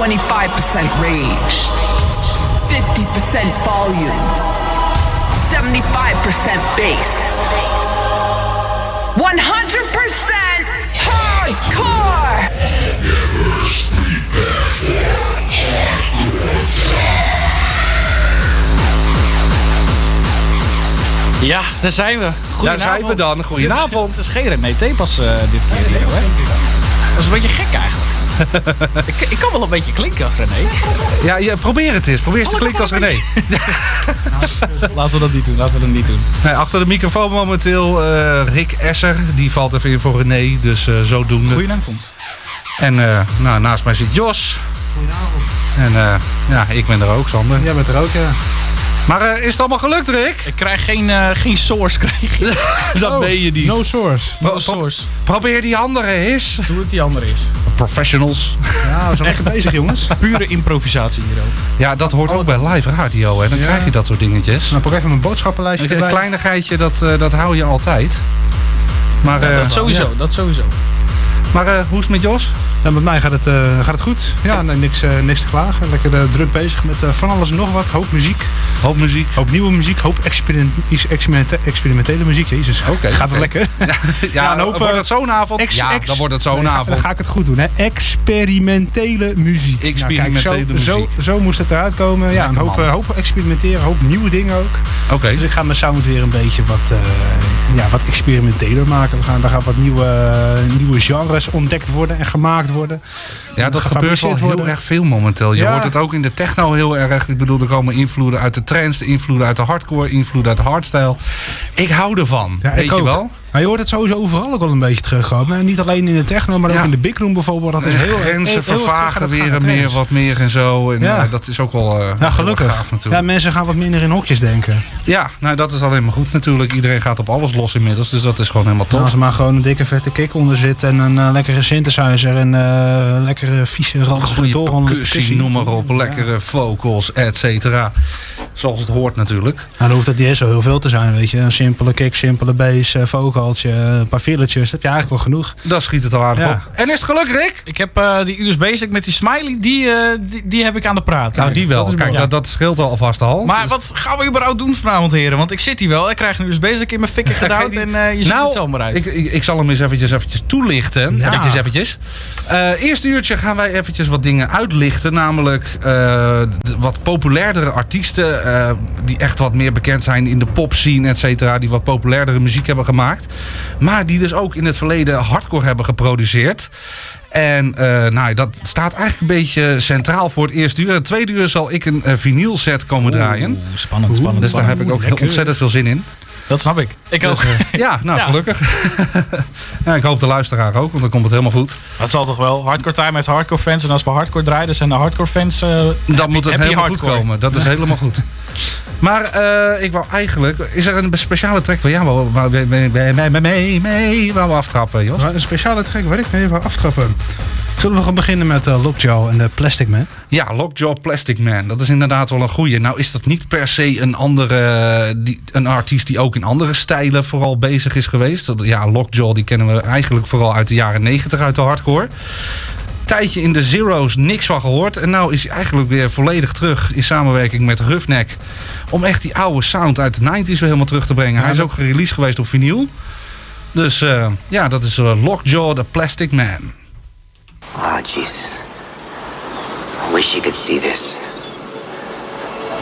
0% tolerance, 25% rage, 50% volume, 75% bass, 100% hardcore! Ja, daar zijn we. Daar zijn we dan. Goedenavond. Het is geen René Tepas eh dit keer, Leo, hè? Dat is een beetje gek eigenlijk. ik, ik kan wel een beetje klinken als René. Ja, ja, probeer het eens. Probeer eens te klinken als René. Laten we dat niet doen, laten we dat niet doen. Nee, achter de microfoon momenteel eh, Rick Esser. Die valt even in voor René, dus eh zodoende. Goedenavond. En eh, nou, naast mij zit Jos. Goedenavond. En eh, ja, ik ben er ook, Sander. Jij bent er ook, ja. Maar eh, is het allemaal gelukt, Rick? Ik krijg geen, eh, geen source. Krijg. Dat ben je niet. No source. No source. Probeer die andere eens. Hoe het die andere is. Professionals. Ja, we zijn lekker bezig, jongens. Pure improvisatie hier ook. Ja, dat hoort ook bij live radio. Hè. Dan Ja. krijg je dat soort dingetjes. Nou, pak even mijn boodschappenlijstje Een erbij. kleinigheidje, dat, eh, dat hou je altijd. Maar, dat sowieso, dat sowieso. Maar eh, hoe is het met Jos? Ja, met mij gaat het, eh, gaat het goed. Ja, nee, niks, eh, niks te klagen. Lekker druk bezig met van alles en nog wat. Hoop muziek. Hoop muziek. Hoop nieuwe muziek. Hoop experiment, is experimenta- experimentele muziek. Jezus, Oké, gaat het lekker. Ja, een hoop, wordt het zo'n avond? Ex- ja, ex- dan wordt het zo'n avond. Dan ga ik het goed doen. Hè. Experimentele muziek. Experimentele Nou, kijk, zo, muziek. Zo, zo moest het eruit komen. Ja, een hoop, hoop experimenteren. Hoop nieuwe dingen ook. Oké. Dus ik ga mijn sound weer een beetje wat, ja, wat experimenteler maken. We gaan, er gaan wat nieuwe, nieuwe genres ontdekt worden en gemaakt worden. Ja, dat gebeurt wel heel worden. erg veel momenteel. Je Ja. hoort het ook in de techno heel erg. Ik bedoel, er komen invloeden uit de trance, invloeden uit de hardcore, invloeden uit de hardstyle. Ik hou ervan. Ja, weet je wel? Maar je hoort het sowieso overal ook wel een beetje terugkomen. En niet alleen in de techno, maar Ja. ook in de big room bijvoorbeeld. Dat is heel, Grenzen heel- vervagen weer en meer, wat meer en zo. En Ja. eh, dat is ook wel eh, Ja, gelukkig. gaaf Ja, mensen gaan wat minder in hokjes denken. Ja, nou dat is alleen maar goed natuurlijk. Iedereen gaat op alles los inmiddels, dus dat is gewoon helemaal top. Als er maar gewoon een dikke vette kick onder zit en een eh, lekkere synthesizer en lekkere vieze ranzige percussie, noem maar op. Ja. Lekkere vocals, et cetera. Zoals het hoort natuurlijk. Nou, dan hoeft het niet eens zo heel veel te zijn, weet je. Een simpele kick, simpele bass, eh, vocaltje, een paar filletjes. Dat heb je eigenlijk wel genoeg. Dat schiet het al aardig Ja. op. En is het geluk, Rick? Ik heb eh, die USB-stick met die smiley, die, eh, die, die heb ik aan de praat. Nou, die wel. Dat Kijk, dat, dat scheelt al alvast al. Maar wat gaan we überhaupt doen vanavond, heren? Want ik zit hier wel. Ik krijg een USB-stick in mijn fikken gedouwd en eh, je ziet het zomaar uit. Ik, ik, ik zal hem eens eventjes, eventjes toelichten. Ja. Eventjes, eventjes. Eh, eerste uurtje gaan wij eventjes wat dingen uitlichten. Namelijk eh, wat populairdere artiesten. eh, die echt wat meer bekend zijn in de popscene, et cetera. Die wat populairdere muziek hebben gemaakt. Maar die dus ook in het verleden hardcore hebben geproduceerd. En eh, nou, dat staat eigenlijk een beetje centraal voor het eerste uur. Het tweede uur zal ik een uh, vinyl set komen draaien. Oeh, spannend, spannend. Dus daar heb ik ook heel lekker. ontzettend veel zin in. Dat snap ik. Ik ook. Ja, nou Ja. gelukkig. ja, ik hoop de luisteraar ook, want dan komt het helemaal goed. Dat zal toch wel. Hardcore time heeft hardcore fans. En als we hardcore draaien, dan zijn de hardcore fans... eh, Dan happy- moet het helemaal hardcore. goed komen. Dat is helemaal goed. Maar eh, ik wou eigenlijk... Is er een speciale track waar jij wou- waar we- mee, mee, wou aftrappen, Jos? Een speciale track waar ik mee even aftrappen. Zullen we gaan beginnen met uh, Lockjaw en de Plastic Man? Ja, Lockjaw Plastic Man. Dat is inderdaad wel een goeie. Nou is dat niet per se een andere... Die, een artiest die ook in andere stijlen vooral bezig is geweest. Ja, Lockjaw die kennen we eigenlijk vooral uit de jaren 90 uit de hardcore. Tijdje in de Zero's niks van gehoord. En nou is hij eigenlijk weer volledig terug in samenwerking met Roughneck. Om echt die oude sound uit de 90s weer helemaal terug te brengen. Ja, hij is ook gereleased geweest op vinyl. Dus eh, ja, dat is eh, Lockjaw the Plastic Man. Ah, Jesus. I wish you could see this.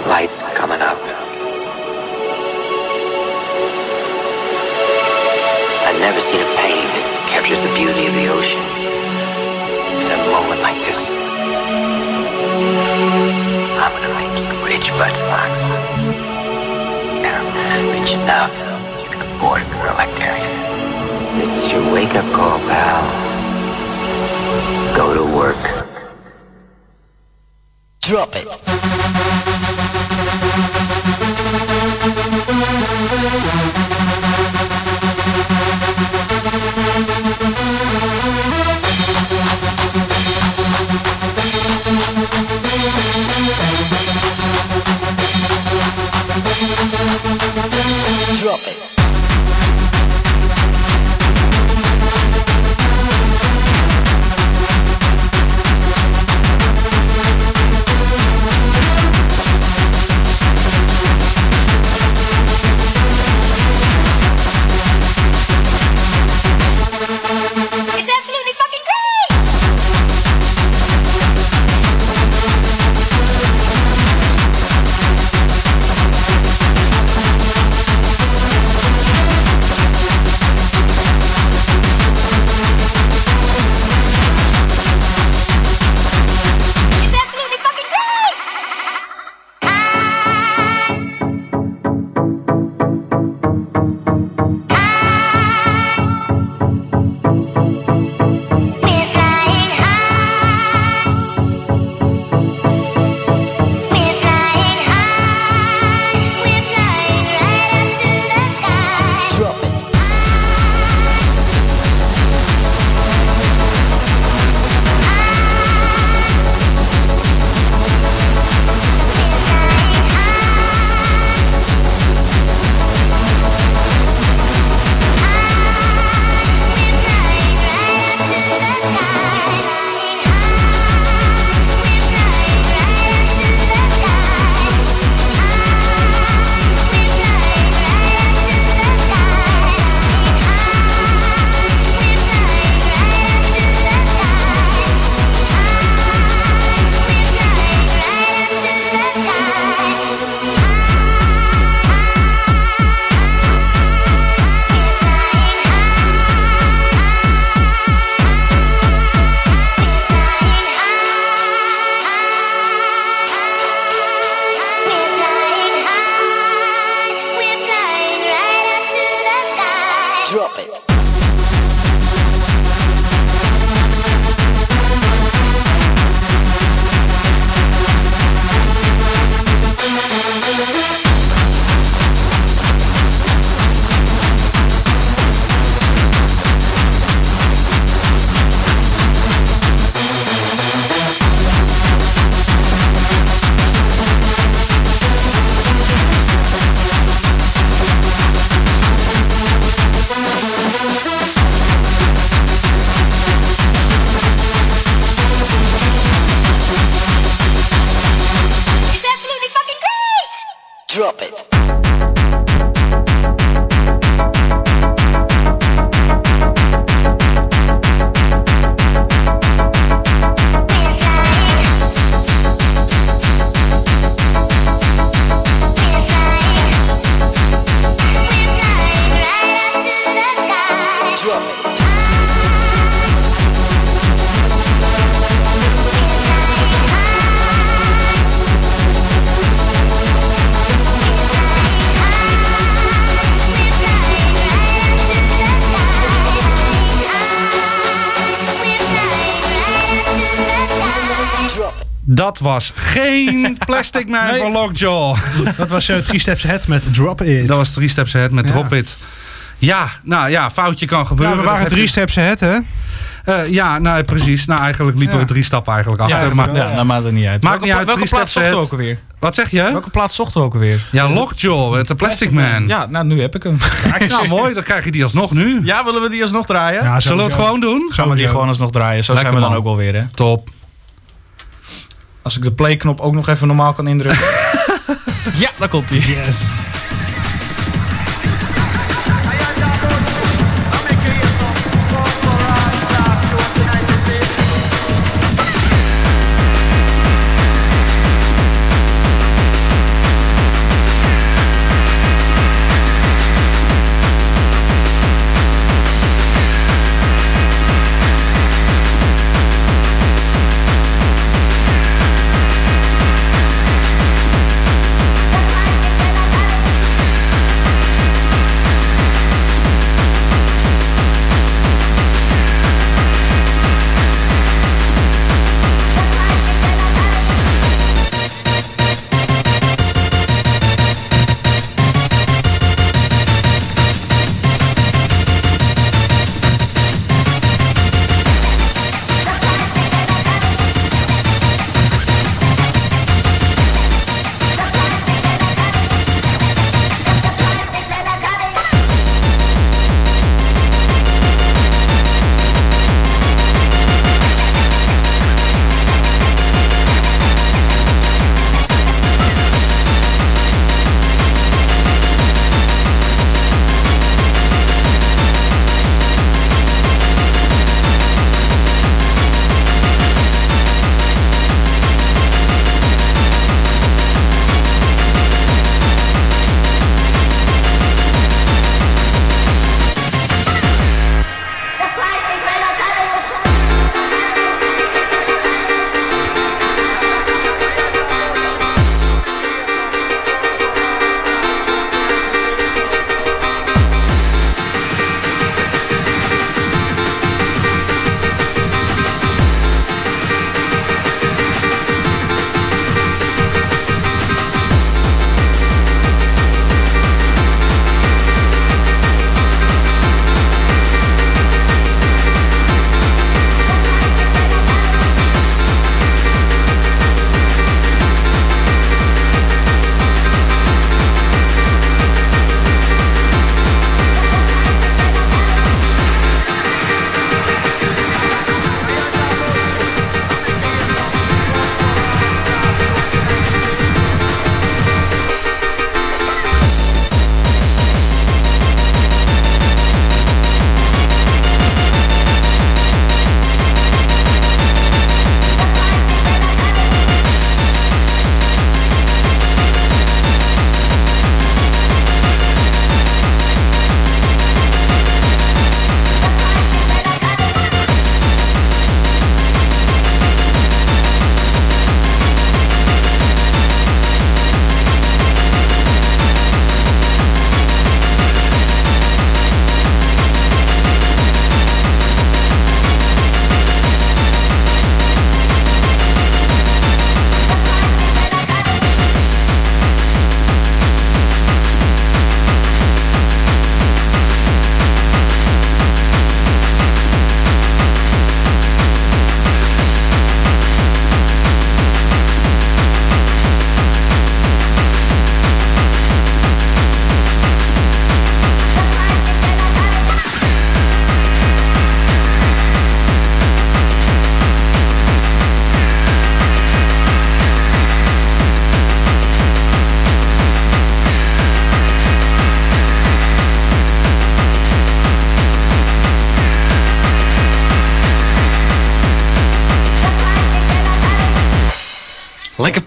Lights coming up. I've never seen a painting that captures the beauty of the ocean a moment like this. I'm gonna make you rich, Bud Fox. Yeah, rich enough you can afford a girl like Darian. This is your wake-up call, pal. Go to work. Drop it. Drop it. Drop Man van Lockjaw. Dat was uh, Three Steps Ahead met Drop It. Dat was Three Steps Ahead met Ja. Drop It. Ja, nou ja, foutje kan gebeuren. We waren drie je- steps ahead, hè? Eh, ja, nou precies. Nou, eigenlijk liepen Ja. we drie stappen eigenlijk achter. Ja, maar, ja, dat maakt het niet uit. Maakt welke niet uit, welke drie plaats zochten we ook alweer? Wat zeg je? Welke plaats zochten we ook alweer? Ja, Lockjaw, met de Plastic Man. Ja, nou nu heb ik hem. Nou, mooi. Dan krijg je die alsnog nu. Ja, willen we die alsnog draaien? Ja, Zullen we het gewoon doen? Gaan we die gewoon alsnog draaien? Zo Lekker, zijn we dan man. ook wel weer, hè? Top. Als ik de play-knop ook nog even normaal kan indrukken. ja, daar komt hij. Yes.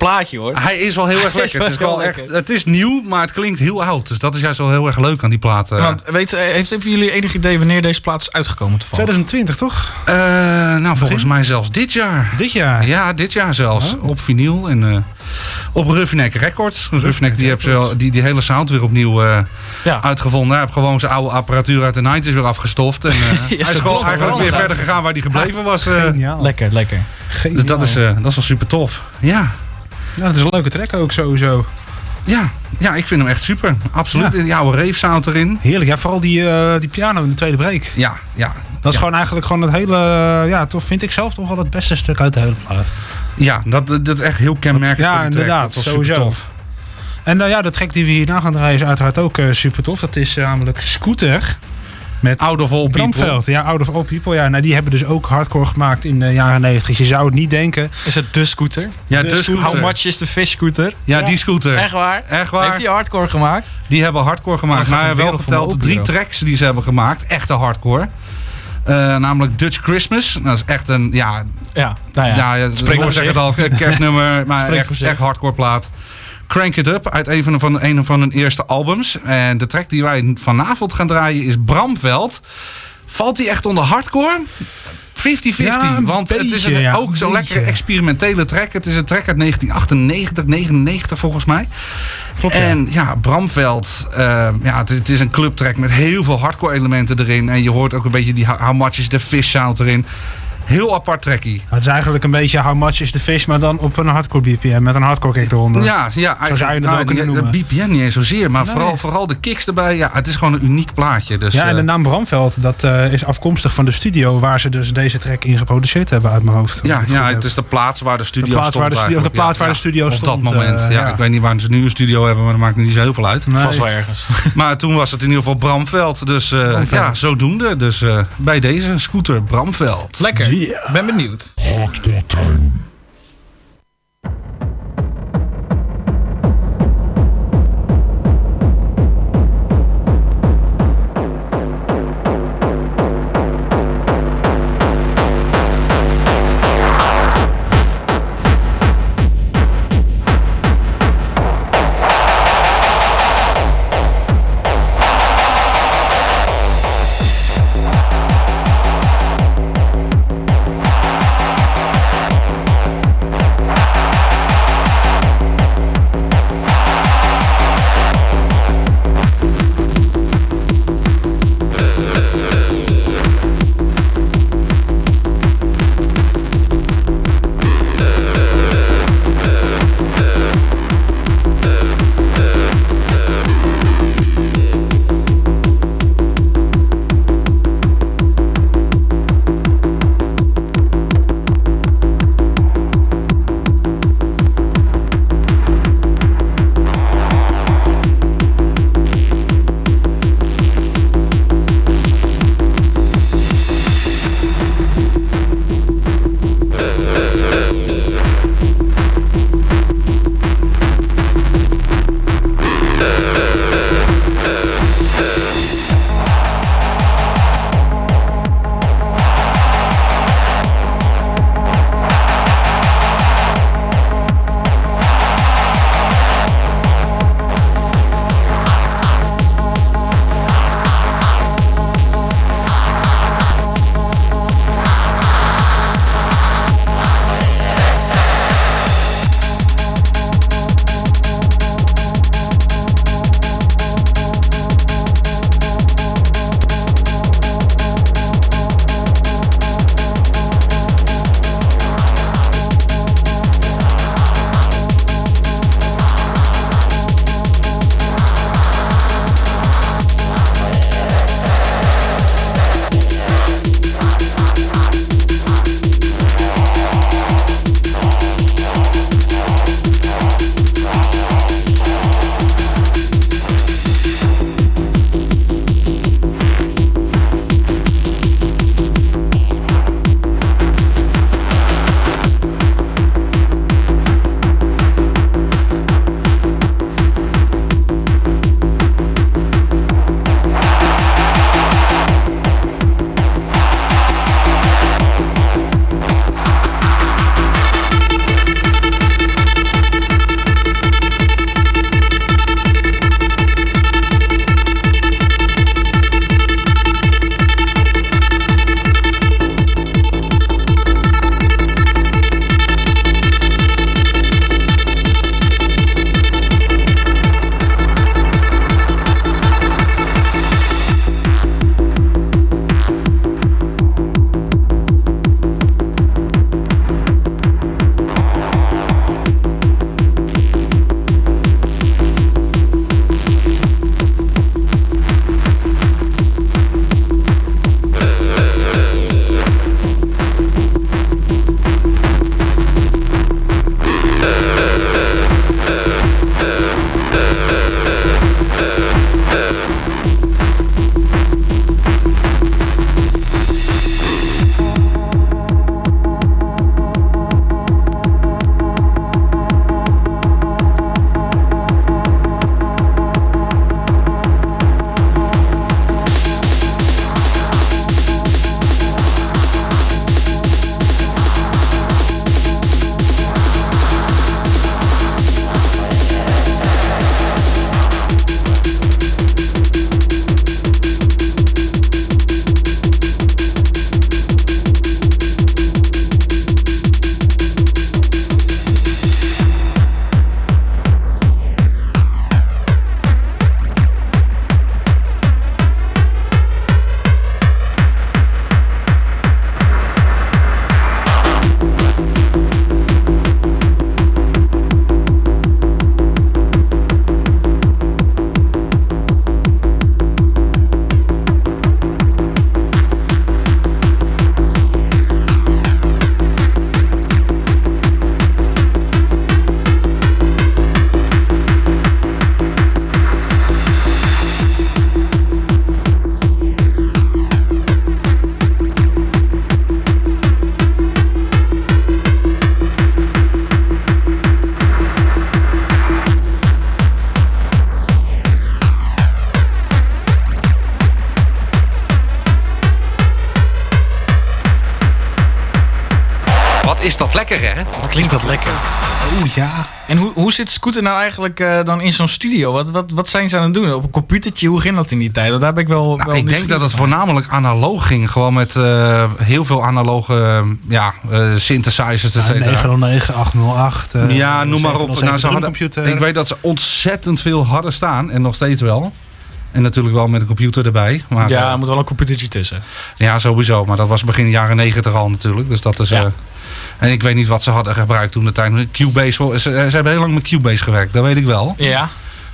Plaatje hoor. Hij is wel heel erg is lekker. Het is, wel heel echt, lekker. het is nieuw, maar het klinkt heel oud. Dus dat is juist wel heel erg leuk aan die plaat. eh. Want weet, eh, heeft even jullie enig idee wanneer deze plaat is uitgekomen toevallig? 2020 toch? Eh, nou, volgens mij zelfs dit jaar. Dit jaar. Ja, dit jaar zelfs. Oh. Op vinyl en eh, op Roughneck Records. Roughneck die heeft die, die hele sound weer opnieuw eh, Ja. uitgevonden. Hij heeft gewoon zijn oude apparatuur uit de 90s weer afgestoft. En, eh, hij is gewoon eigenlijk wel. weer verder gegaan waar hij gebleven was. eh. Geniaal. Lekker, lekker. dus dat is, eh, dat is wel super tof. Ja. Ja, dat is een leuke track ook sowieso. Ja. ja, ik vind hem echt super. Absoluut. Ja. Die oude erin. Heerlijk. Ja, vooral die, eh, die piano in de tweede break. Ja, ja. Dat is ja. gewoon eigenlijk gewoon het hele... Ja, toch vind ik zelf toch wel het beste stuk uit de hele plaat. Ja, dat, dat is echt heel kenmerkend Ja, voor die track. inderdaad, Dat was sowieso. super tof. En nou ja, de track die we hierna gaan draaien is uiteraard ook eh, super tof. Dat is eh, namelijk Scooter. Met Out of all people. Bramveld. Ja, Out of All People. Ja, nou, die hebben dus ook hardcore gemaakt in de jaren 90. Je zou het niet denken. Is het de scooter? Ja, De de scooter. How much is de fish scooter? Ja, die scooter. Echt waar? Echt waar. Heeft hij hardcore gemaakt? Die hebben hardcore gemaakt. Nou, de wel verteld drie tracks die ze hebben gemaakt. Echte hardcore. Eh, namelijk Dutch Christmas. Dat is echt een, ja, Ja, nou ja. ja, ja Spreekt voor zeg zich. het al, een kerstnummer. Maar echt, zich. echt hardcore plaat. Crank It Up uit een van, van, een van hun eerste albums. En de track die wij vanavond gaan draaien is Bramveld. Valt die echt onder hardcore? 50-50, Ja, een want het is een, ja, ook zo'n lekkere experimentele track. Het is een track uit 1998, 99 volgens mij. Klopt. En ja, Bramveld, eh, ja, het, is- het is een clubtrack met heel veel hardcore elementen erin. En je hoort ook een beetje die How Much is the Fish sound erin. Heel apart trackie. Het is eigenlijk een beetje How Much is the Fish, maar dan op een hardcore BPM met een hardcore kick eronder. Ja, ja Zo zou je het nou, ook kunnen de- noemen. De BPM niet eens zozeer, maar Nee. vooral, vooral de kicks erbij. Ja, het is gewoon een uniek plaatje. Dus, Ja, en de eh, naam Bramveld, dat eh, is afkomstig van de studio waar ze dus deze track in geproduceerd hebben uit mijn hoofd. Ja, het ja, het is de plaats waar de studio De plaats stond. waar de studio- eigenlijk. de plaats Ja, waar de ja, studio Op stond, dat moment. eh, ja, ja. Ik weet niet waar ze nu een studio hebben, maar dat maakt niet zo heel veel uit. Nee. Vast wel ergens. Maar toen was het in ieder geval Bramveld. Dus eh, Bramveld. ja, zodoende. Dus eh, bij deze scooter Bramveld. Lekker. Yeah. Ben benieuwd. Hardcore time. Zit Scooter nou eigenlijk eh, dan in zo'n studio? Wat, wat, wat zijn ze aan het doen? Op een computertje? Hoe ging dat in die tijd? Daar ben ik wel, Nou, wel ik denk dat het voornamelijk analoog ging. Gewoon met eh, heel veel analoge ja, eh, synthesizers, et Ja, cetera. 909, 808. eh, Ja, noem maar op. 707 Nou, ze hadden, computer. ik weet dat ze ontzettend veel hadden staan. En nog steeds wel. En natuurlijk wel met een computer erbij. Maar, Ja, er moet wel een computertje tussen. ja, sowieso. Maar dat was begin jaren negentig al natuurlijk. Dus dat is... Ja. Eh, en ik weet niet wat ze hadden gebruikt toen de tijd. Cubase, ze, ze hebben heel lang met Cubase gewerkt. Dat weet ik wel. Ja.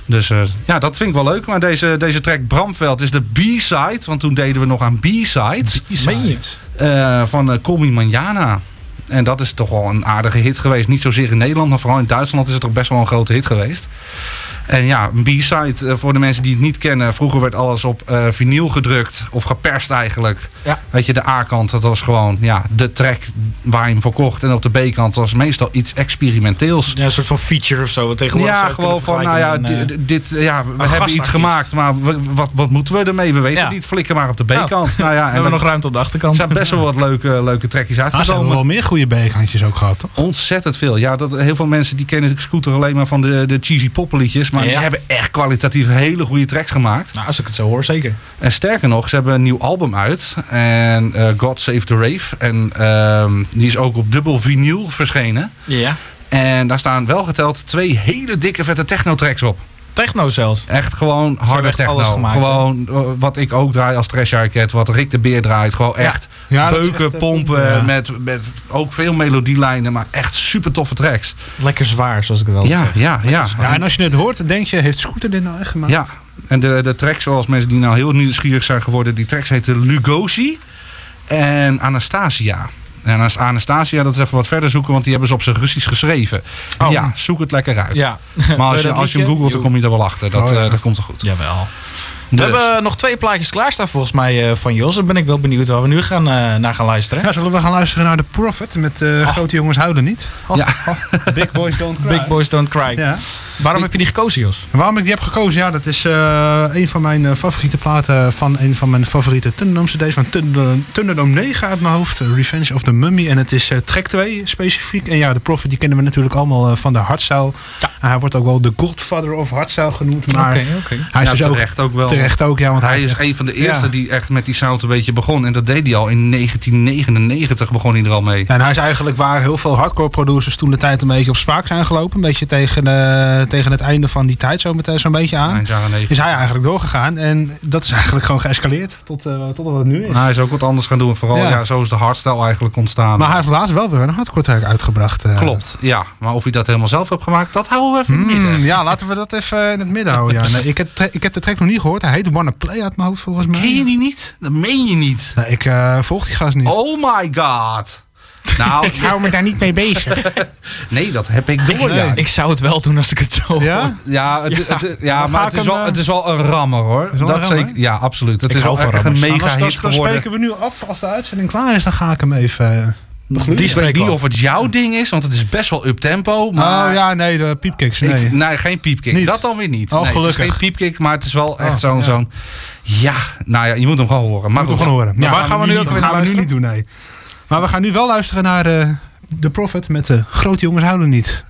Dus eh, ja, dat vind ik wel leuk. Maar deze, deze track Bramveld is de B-side. Want toen deden we nog aan B-sides. Meen je? eh, van uh, Call Me Manjana. En dat is toch wel een aardige hit geweest. Niet zozeer in Nederland, maar vooral in Duitsland is het toch best wel een grote hit geweest. En ja, een B-side, eh, voor de mensen die het niet kennen. Vroeger werd alles op eh vinyl gedrukt. Of geperst eigenlijk. Ja. Weet je, de A-kant, dat was gewoon ja, de track waar je hem voor kocht. En op de B-kant was meestal iets experimenteels. Ja, een soort van feature of zo. Tegenwoordig Ja, gewoon van, nou ja, di- dit, ja, we hebben iets gemaakt, maar we- wat, wat moeten we ermee? We weten Ja. niet, flikker maar op de B-kant. Nou, ja, we en hebben er nog ruimte op de achterkant. zijn best wel wat leuke, leuke trekjes Ah, ze hebben uitgekomen. wel meer goede B-kantjes ook gehad, toch? Ontzettend veel. Ja, dat, heel veel mensen die kennen de scooter alleen maar van de, de cheesy popliedjes. Maar Ja. die hebben echt kwalitatief hele goede tracks gemaakt. Nou, als ik het zo hoor, zeker. En sterker nog, ze hebben een nieuw album uit. En eh, God Save the Rave. En ehm, die is ook op dubbel vinyl verschenen. Ja. En daar staan wel geteld twee hele dikke vette techno-tracks op. Techno zelfs. Echt gewoon harde echt techno. gemaakt, gewoon eh, wat ik ook draai als Trash Cat. Wat Rick de Beer draait. Gewoon echt Ja, beuken, echt, pompen. ja. Met, met ook veel melodielijnen. Maar echt super toffe tracks. Lekker zwaar, zoals ik het wel Ja, zeg. ja, ja. Ja, en als je het hoort, denk je, heeft Scooter dit nou echt gemaakt? Ja, en de, de tracks zoals mensen die nou heel nieuwsgierig zijn geworden. Die tracks heten Lugosi en Anastasia. En als Anastasia, dat is even wat verder zoeken, want die hebben ze op zijn Russisch geschreven. Oh. Ja, zoek het lekker uit. Ja. Maar als je, als je hem googelt, dan kom je er wel achter. Dat, Oh, ja. eh, dat komt er goed. Jawel. Dus. We hebben nog twee plaatjes klaarstaan volgens mij eh, van Jos. Dan ben ik wel benieuwd waar we nu gaan, eh, naar gaan luisteren. Ja, zullen we gaan luisteren naar The Prophet met eh, Grote Jongens Houden Niet? Ja. Big Boys Don't Cry. Big Boys Don't Cry. Ja. Waarom heb je die gekozen, Jos? Waarom ik die heb gekozen? Ja, dat is eh, een van mijn eh, favoriete platen van een van mijn favoriete Thunderdome CD's van Thunder- Thunderdome 9 uit mijn hoofd. Revenge of the Mummy. En het is eh, track 2 specifiek. En ja, de Prophet die kennen we natuurlijk allemaal van de hardstyle. Hij wordt ook wel de Godfather of hardstyle genoemd. Maar hij is Ja, dus ook terecht ook wel. terecht ook, ja. Want hij, Hij is echt- een van de eerste Ja. die echt met die sound een beetje begon. En dat deed hij al in 1999 begon hij er al mee. En hij is eigenlijk waar heel veel hardcore producers toen de tijd een beetje op spraak zijn gelopen. Een beetje tegen, eh, tegen het einde van die tijd zo meteen zo'n beetje aan. Eind jaren 90. Is hij eigenlijk doorgegaan. En dat is eigenlijk gewoon geëscaleerd tot, eh, tot wat het nu is. Maar hij is ook wat anders gaan doen. Vooral, Ja. ja. zo is de hardstyle eigenlijk ontstaan. Maar hij heeft laatst wel weer een hardcore track uitgebracht. eh. Klopt, ja. Maar of hij dat helemaal zelf heeft gemaakt, dat houden we even in het midden. Hmm, ja, laten we dat even in het midden houden. Ja. Nee, ik, heb, ik heb de track nog niet gehoord. Hij heet Wanna Play uit mijn hoofd volgens mij. Ken je die niet? Dat meen je niet. Nee, ik eh, volg die gast niet. Oh my god. Nou, hou me daar niet mee bezig. nee, dat heb ik door. Nee. Ik zou het wel doen als ik het zo Ja? Ja, het, het- ja, Dan maar ik het is, hem, wel, eh, het is wel een rammer hoor. wel Dat een rammer, zeker, ja, absoluut. Het Ik is wel van echt een mega Nou, dan, hit dan geworden. spreken we nu af. Als de uitzending klaar is, dan ga ik hem even... eh, begluren. Die spreken niet of het jouw ding is, want het is best wel up tempo. Maar Oh ja, nee, de piepkicks. Ik- Nee. nee, geen piepkick. Niet? Dat dan weer niet. Oh, nee, het is gelukkig. geen piepkick, maar het is wel echt Oh, zo'n... ja. zo'n ja, nou ja, je moet hem gewoon horen. Maar Moeten we goed. gewoon horen. Maar waar gaan we nu ook gaan we nu niet doen, nee. Maar we gaan nu wel luisteren naar eh The Prophet met de Grote Jongens Houden Niet.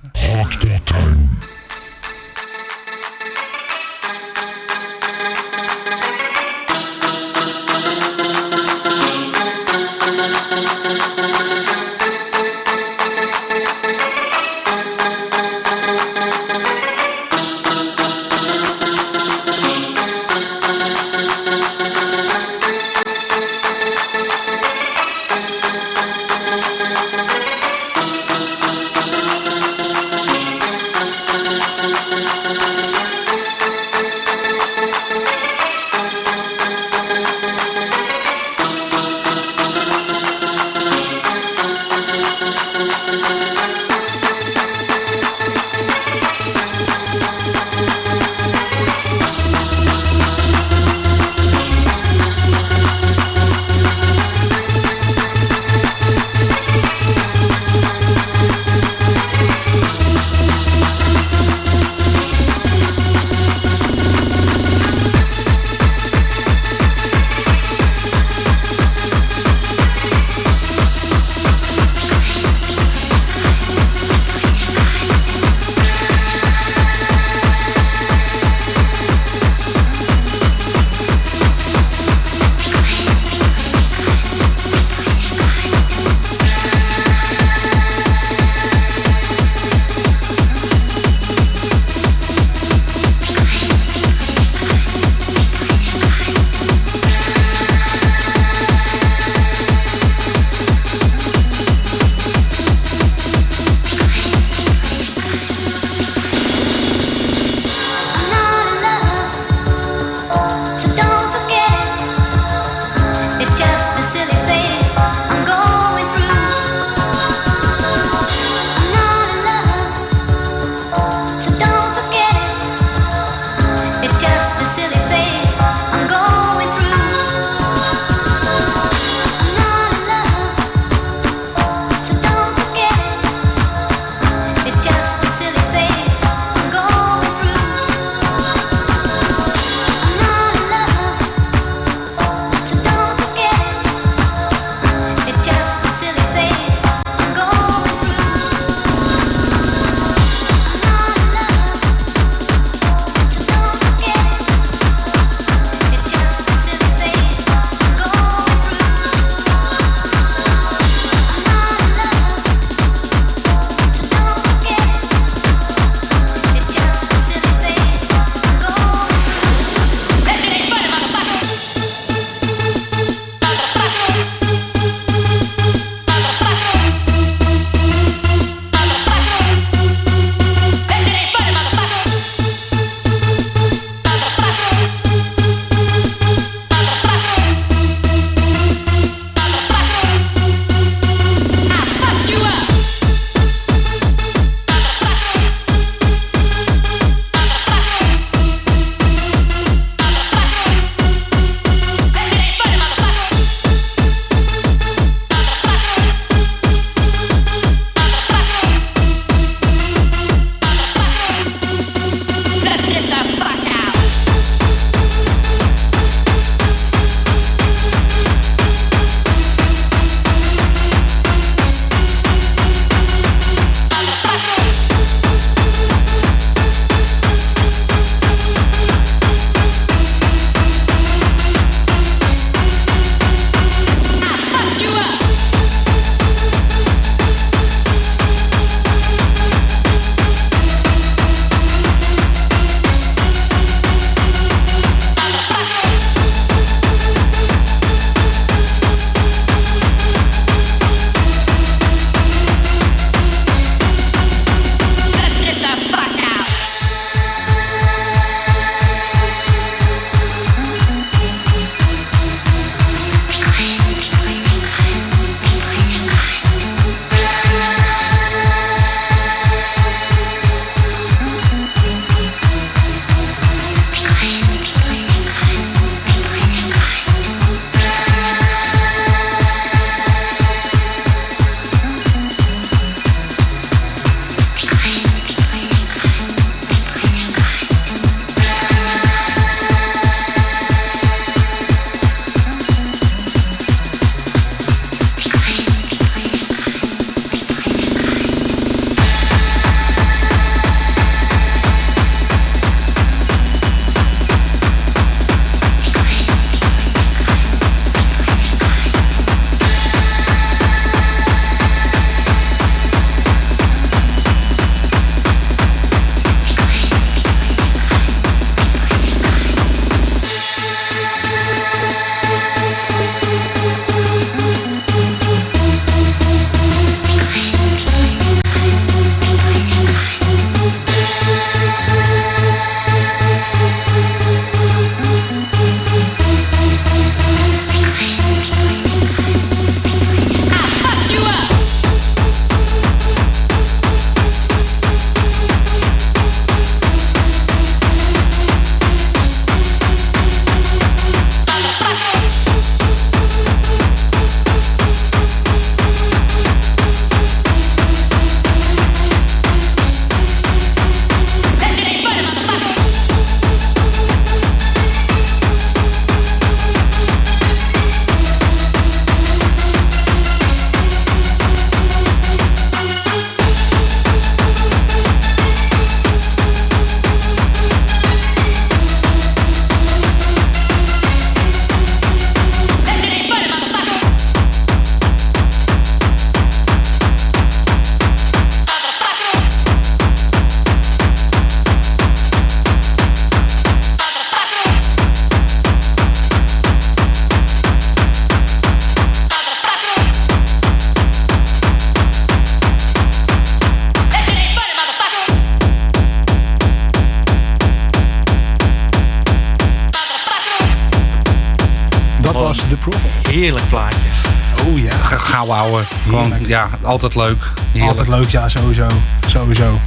Ja, altijd leuk. Heerlijk. Altijd leuk, ja, sowieso. Sowieso.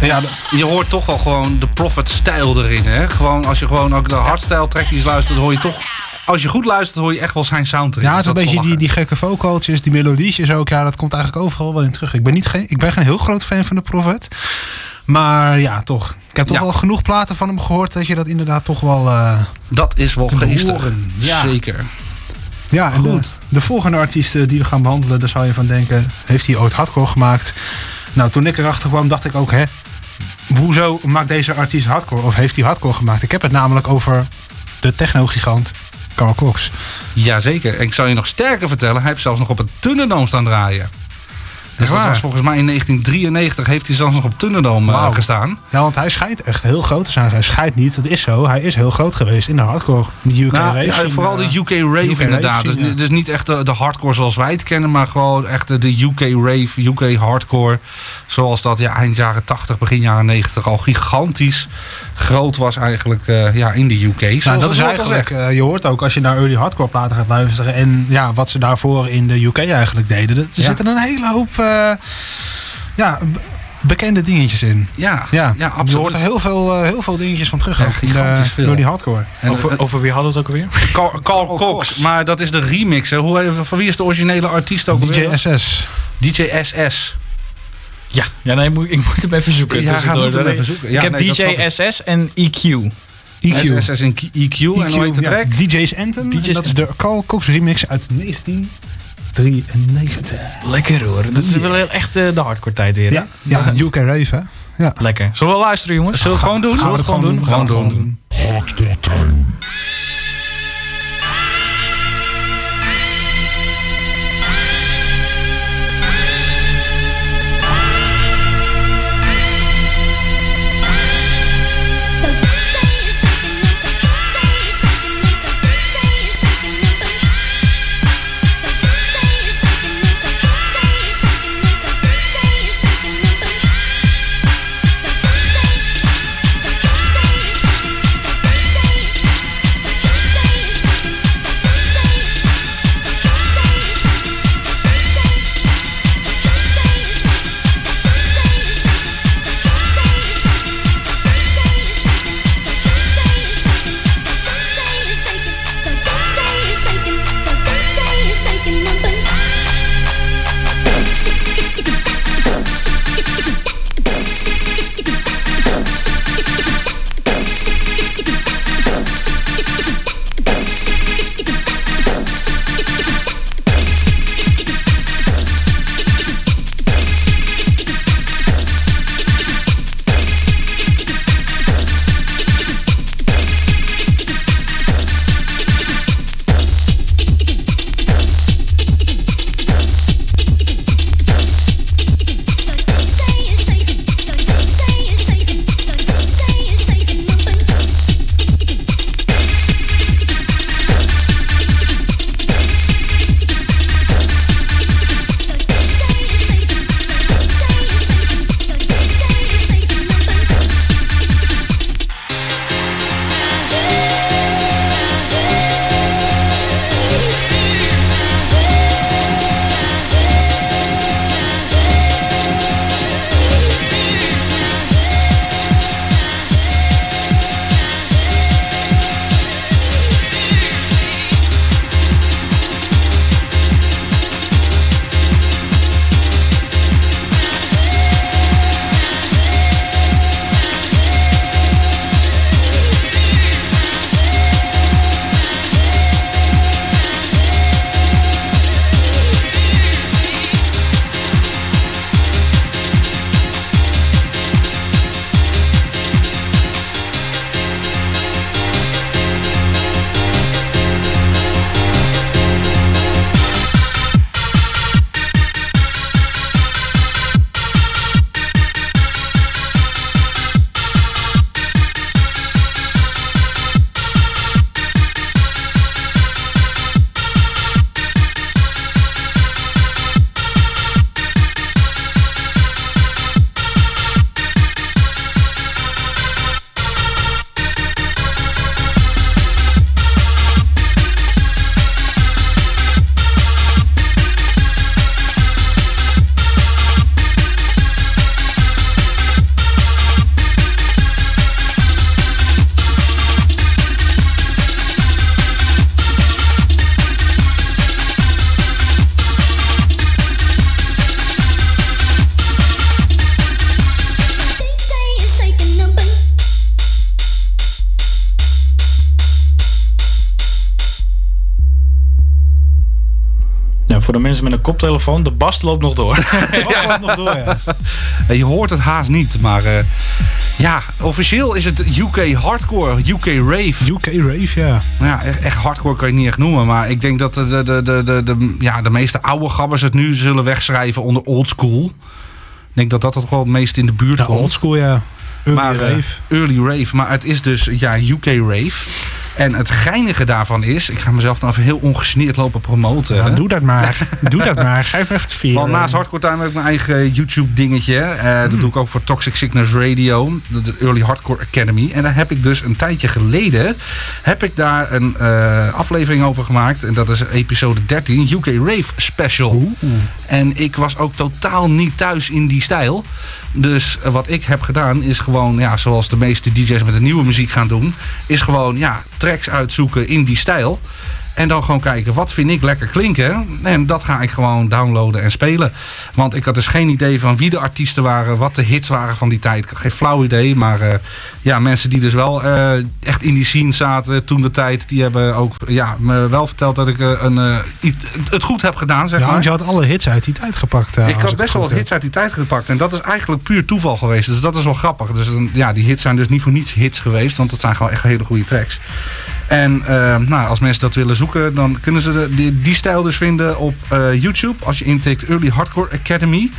Ja, Je hoort toch wel gewoon de Prophet-stijl erin, hè? Gewoon, als je gewoon ook de hardstyle trackjes luistert, hoor je toch... Als je goed luistert, hoor je echt wel zijn sound erin. ja, het is een beetje die, die gekke vocaltjes, die melodietjes ook. Ja, dat komt eigenlijk overal wel in terug. Ik ben, niet geen, ik ben geen heel groot fan van de Prophet. Maar ja, toch. Ik heb toch Ja. wel genoeg platen van hem gehoord dat je dat inderdaad toch wel... eh, Dat is wel geestig. horen, ja. Zeker. Ja, en de, Goed. de volgende artiest eh, die we gaan behandelen, daar zou je van denken, heeft hij ooit hardcore gemaakt? Nou, toen ik erachter kwam, dacht ik ook, hè, hoezo maakt deze artiest hardcore? Of heeft hij hardcore gemaakt? Ik heb het namelijk over de techno-gigant Carl Cox. Jazeker. En ik zal je nog sterker vertellen, hij heeft zelfs nog op het Thunderdome staan draaien. Dus dat waar? was volgens mij in 1993 heeft hij zelfs nog op Thunderdome eh, gestaan. Ja, want hij schijnt echt heel groot te zijn. Hij schijnt niet, dat is zo. Hij is heel groot geweest in de hardcore. De UK Nou, rave ja, vooral de eh, UK Rave UK inderdaad. rave dus, dus niet echt de, de hardcore zoals wij het kennen, maar gewoon echt de UK Rave, UK Hardcore. Zoals dat ja, eind jaren 80, begin jaren 90 al gigantisch groot was eigenlijk eh, ja, in de UK. Nou, dat is eigenlijk, eh, je hoort ook als je naar early hardcore platen gaat luisteren en ja, wat ze daarvoor in de UK eigenlijk deden. Er Ja. zitten een hele hoop eh, ja, be- bekende dingetjes in. ja, Ja, ja, Je absoluut. hoort er heel veel, eh, heel veel dingetjes van terug. Ja, ook in de gigantisch veel. early hardcore. En, over, over wie hadden we het ook alweer? Carl, Carl Cox, maar dat is de remix. Hè. Hoe, van wie is de originele artiest ook DJ alweer? SS. DJ SS. Ja, ja nee, ik moet, ik moet hem even zoeken. Ja, ga hem Nee. even zoeken. Ja, ik heb nee, DJ. SS en E EQ. EQ. SS in EQ, en hoe heet de ja, track? DJ's Anthem. DJ's en dat is de Carl Cox remix uit 1993. Lekker hoor. Dat is wel heel echt eh, de hardcore tijd weer. hè? Ja, ja UK Rave hè. Ja. Lekker. Zullen we luisteren jongens? Zullen we het gewoon doen? Gaan we het gewoon doen? Gewoon Gaan we het doen. gewoon doen. Koptelefoon, de bast loopt nog door. Loopt nog door, ja. Je hoort het haast niet, maar eh, ja, officieel is het UK hardcore, UK rave. UK Rave, ja. Nou ja, echt, hardcore kan je het niet echt noemen, maar ik denk dat de, de, de, de, de, ja, de meeste oude gabbers het nu zullen wegschrijven onder old school. Ik denk dat dat toch wel het meest in de buurt Ja, komt. oldschool, ja. Early maar, eh, Rave. early rave. Maar het is dus ja, UK rave. En het geinige daarvan is, ik ga mezelf nou even heel ongegeneerd lopen promoten. Ja, hè. doe dat maar. doe dat maar. Schrijf me even het vier. Want naast Hardcore Time heb ik mijn eigen YouTube dingetje. Eh, Hmm. Dat doe ik ook voor Toxic Sickness Radio. De Early Hardcore Academy. En daar heb ik dus een tijdje geleden... heb ik daar een eh, aflevering over gemaakt. En dat is episode 13. UK Rave Special. En ik was ook totaal niet thuis in die stijl. Dus wat ik heb gedaan is gewoon... Ja, zoals de meeste DJ's met de nieuwe muziek gaan doen... is gewoon ja, tracks uitzoeken in die stijl. En dan gewoon kijken, wat vind ik lekker klinken? En dat ga ik gewoon downloaden en spelen. Want ik had dus geen idee van wie de artiesten waren, wat de hits waren van die tijd. Geen flauw idee, maar eh, ja, mensen die dus wel eh, echt in die scene zaten toen de tijd, die hebben ook ja, me wel verteld dat ik eh, een, iets- het goed heb gedaan, zeg Ja, maar. want je had alle hits uit die tijd gepakt. Ik had best wel wat hits uit die tijd gepakt. En dat is eigenlijk puur toeval geweest. Dus dat is wel grappig. Dus dan- ja, die hits zijn dus niet voor niets hits geweest. Want dat zijn gewoon echt hele goede tracks. En nou, als mensen dat willen zoeken, dan kunnen ze de, die, stijl dus vinden op eh, YouTube. Als je intikt Early Hardcore Academy.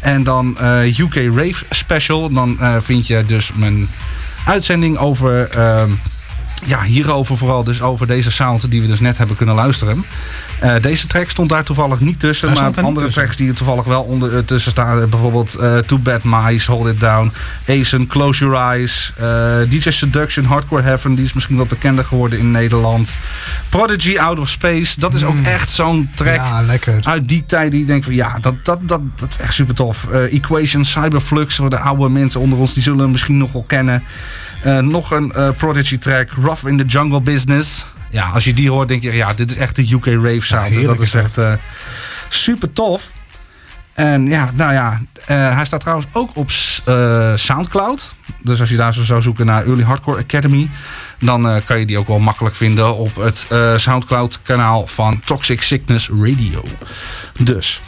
En dan eh, UK Rave Special. Dan eh, vind je dus mijn uitzending over... ehm, ja, hierover vooral dus over deze sound die we dus net hebben kunnen luisteren. Eh, deze track stond daar toevallig niet tussen, maar er andere tussen. tracks die er toevallig wel onder, eh, tussen staan. eh, bijvoorbeeld Too Bad Mice, Hold It Down, Asen, Close Your Eyes, DJ Seduction, Hardcore Heaven, die is misschien wat bekender geworden in Nederland. Prodigy, Out of Space, dat is ook echt zo'n track Ja, lekker. uit die tijd die denkt van ja, dat, dat, dat, dat is echt super tof. Equation, Cyberflux, voor de oude mensen onder ons, die zullen hem misschien nog wel kennen. Nog een Prodigy track, Rough in the Jungle Business. Ja, als je die hoort denk je, ja, dit is echt de UK Rave sound. dus dat is echt eh, super tof. En ja, nou ja, eh, hij staat trouwens ook op eh, Soundcloud. Dus als je daar zo zou zoeken naar Early Hardcore Academy, dan eh, kan je die ook wel makkelijk vinden op het eh, Soundcloud kanaal van Toxic Sickness Radio. Dus.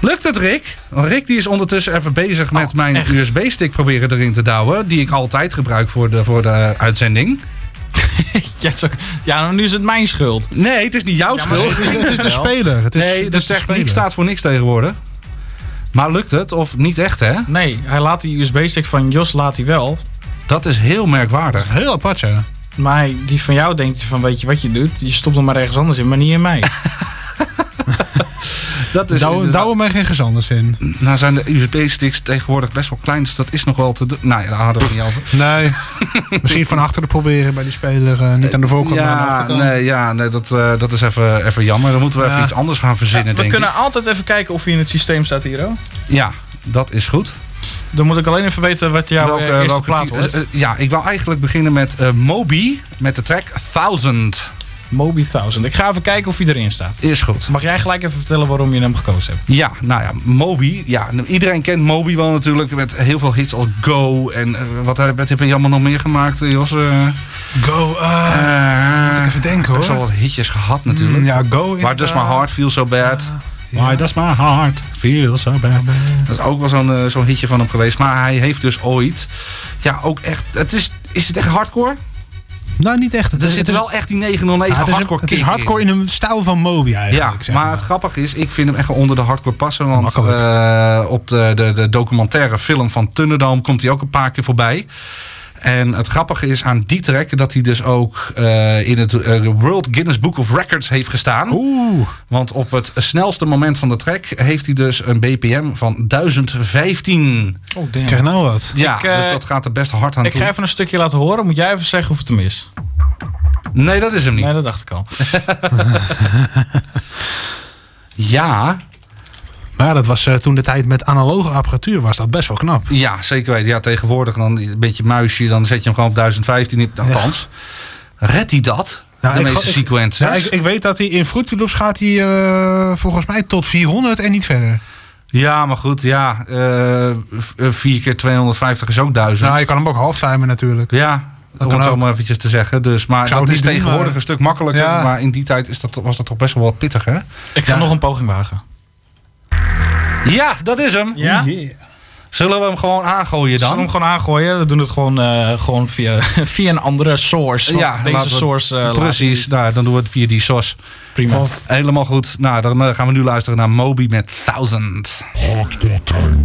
Lukt het, Rick? Rick die is ondertussen even bezig met Oh, mijn? USB-stick proberen erin te douwen. Die ik altijd gebruik voor de, voor de uitzending. ja, zo- ja, nou, nu is het mijn schuld. Nee, het is niet jouw Ja, schuld. zo is Het is de speler. Het is, Nee, het de is techniek staat voor niks tegenwoordig. Maar lukt het? Of niet echt, hè? Nee, hij laat die USB-stick van Jos laat hij wel. Dat is heel merkwaardig. Heel apart, ja. Maar die van jou denkt van, weet je wat je doet? Je stopt hem maar ergens anders in, maar niet in mij. Dat is Douwen douwen mij geen gezanders in. Nou zijn de USB-sticks tegenwoordig best wel klein, dus dat is nog wel te doen. Nou ja, daar hadden we niet over. Nee. Misschien van achteren proberen bij die speler. eh, niet aan de voorkant, maar aan de Ja, achterkant. nee, ja nee, dat, eh, dat is even, even jammer. Dan moeten we even Ja. iets anders gaan verzinnen, we denk kunnen ik. altijd even kijken of hij in het systeem staat hier. Hoor. Ja, dat is goed. Dan moet ik alleen even weten wat jouw Welke- eh, eerste welke plaat was. ja, ik wou eigenlijk beginnen met eh, Moby, met de track 1000. Moby 1000. Ik ga even kijken of hij erin staat. Is goed. Mag jij gelijk even vertellen waarom je hem gekozen hebt? Ja, nou ja, Moby. Ja, iedereen kent Moby wel natuurlijk. Met heel veel hits als Go. En eh, wat, heb- wat heb je allemaal nog meer gemaakt, Jos? Eh, Go, eh, moet ik even denken, Best wel hoor. wat hitjes gehad natuurlijk. Mm, ja, Go Waar inderdaad. Does My Heart Feel So Bad. Ja. does my heart feel so bad. Dat is ook wel zo'n zo'n hitje van hem geweest. Maar hij heeft dus ooit... Ja, ook echt... Het is, is het echt hardcore? Nou, niet echt. Er zit wel echt die 909 ja, het is, hardcore het is hardcore in een stijl van Moby Ja, eigenlijk. zeg maar het grappige is, ik vind hem echt onder de hardcore passen. Want eh, op de, de, de documentaire film van Thunderdome komt hij ook een paar keer voorbij. En het grappige is aan die track dat hij dus ook eh, in het eh, World Guinness Book of Records heeft gestaan. Oeh. Want op het snelste moment van de track heeft hij dus een BPM van 1015. Oh, damn. Krijg nou wat. Ja, Ik, eh, dus dat gaat er best hard aan Ik toe. ga even een stukje laten horen. Moet jij even zeggen of het hem is? Nee, dat is hem niet. Nee, dat dacht ik al. Ja, Maar ja, dat was eh, toen de tijd met analoge apparatuur was dat best wel knap. Ja, zeker weten. Ja, tegenwoordig dan een beetje muisje, dan zet je hem gewoon op 1015 in. Althans, redt hij dat? Ja, de ik meeste ik- sequences. Ja, ik, ik weet dat hij in Fruity Loops gaat hij eh, volgens mij tot 400 en niet verder. Ja, maar goed, ja. eh, v- eh, 4 keer 250 is ook 1000. Nou, je kan hem ook halftimen natuurlijk. Ja, om kan het zo ook. maar eventjes te zeggen. Dus, maar dat het is doen, tegenwoordig maar- een stuk makkelijker. Ja. Maar in die tijd is dat, was dat toch best wel wat pittig, hè? Ik ga nog een poging wagen. Ja, dat is hem. Ja? Zullen we hem gewoon aangooien Zullen we dan? hem gewoon aangooien? We doen het gewoon, eh, gewoon via, via een andere source. Ja, deze laten we- source... eh, Precies, nou, dan doen we het via die SOS. Prima. Helemaal goed. Nou, dan eh, gaan we nu luisteren naar Moby met Thousand. Hardcore time.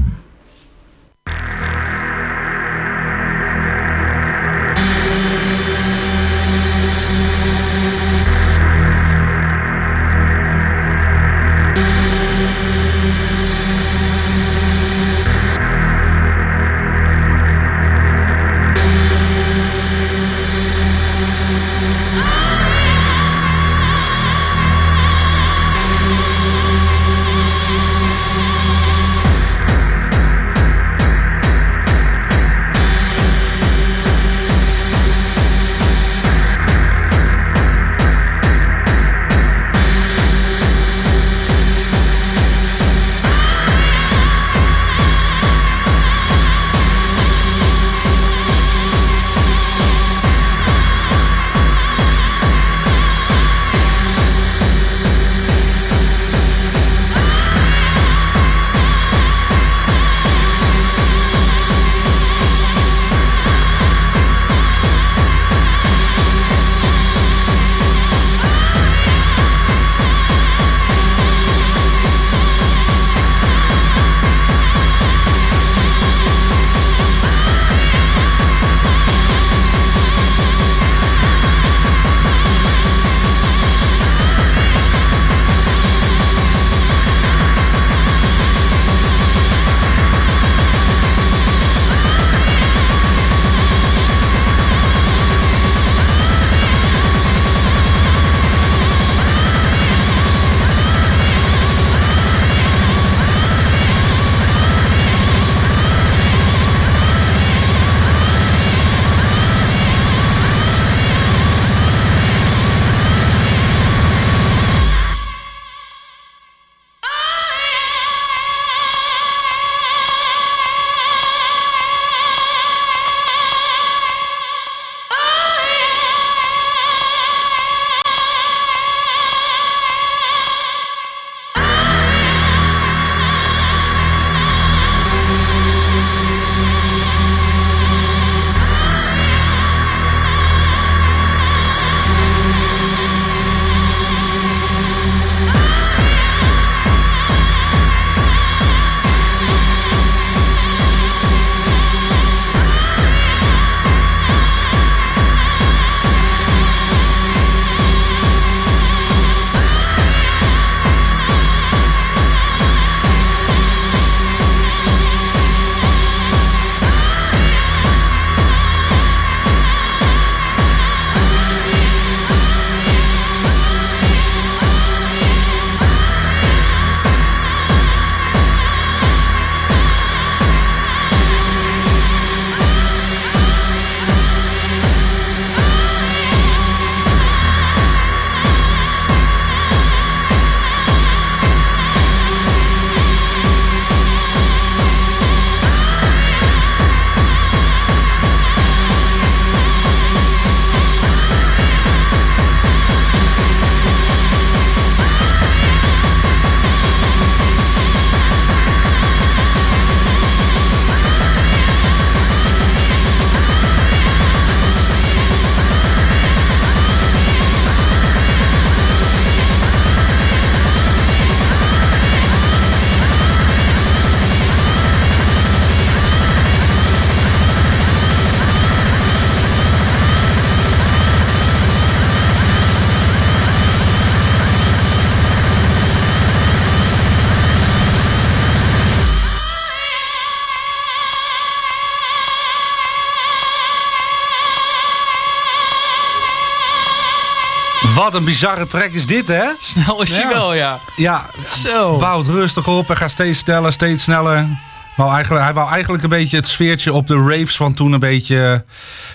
Wat een bizarre track is dit, hè? Snel is hij wel, ja. Ja, Zo. bouwt rustig op en gaat steeds sneller, steeds sneller. Wou eigenlijk, hij wou eigenlijk een beetje het sfeertje op de raves van toen een beetje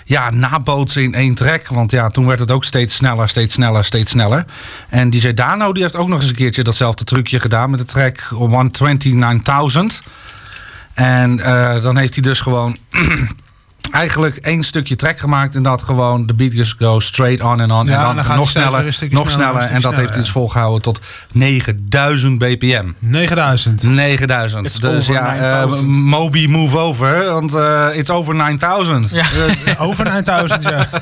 ja, nabootsen in één track. Want ja, toen werd het ook steeds sneller, steeds sneller, steeds sneller. En DJ Dano die heeft ook nog eens een keertje datzelfde trucje gedaan met de track 129000. En eh, dan heeft hij dus gewoon eigenlijk één stukje track gemaakt en dat gewoon de beat just go straight on en on Ja, en dan dan, gaat nog sneller, nog sneller, en dat heeft hij dus sneller, volgehouden tot 9000 bpm. 9000. 9000. It's Dus over ja, eh, 9000. Moby move over, want eh, it's over 9000. Ja. Over 9000, ja.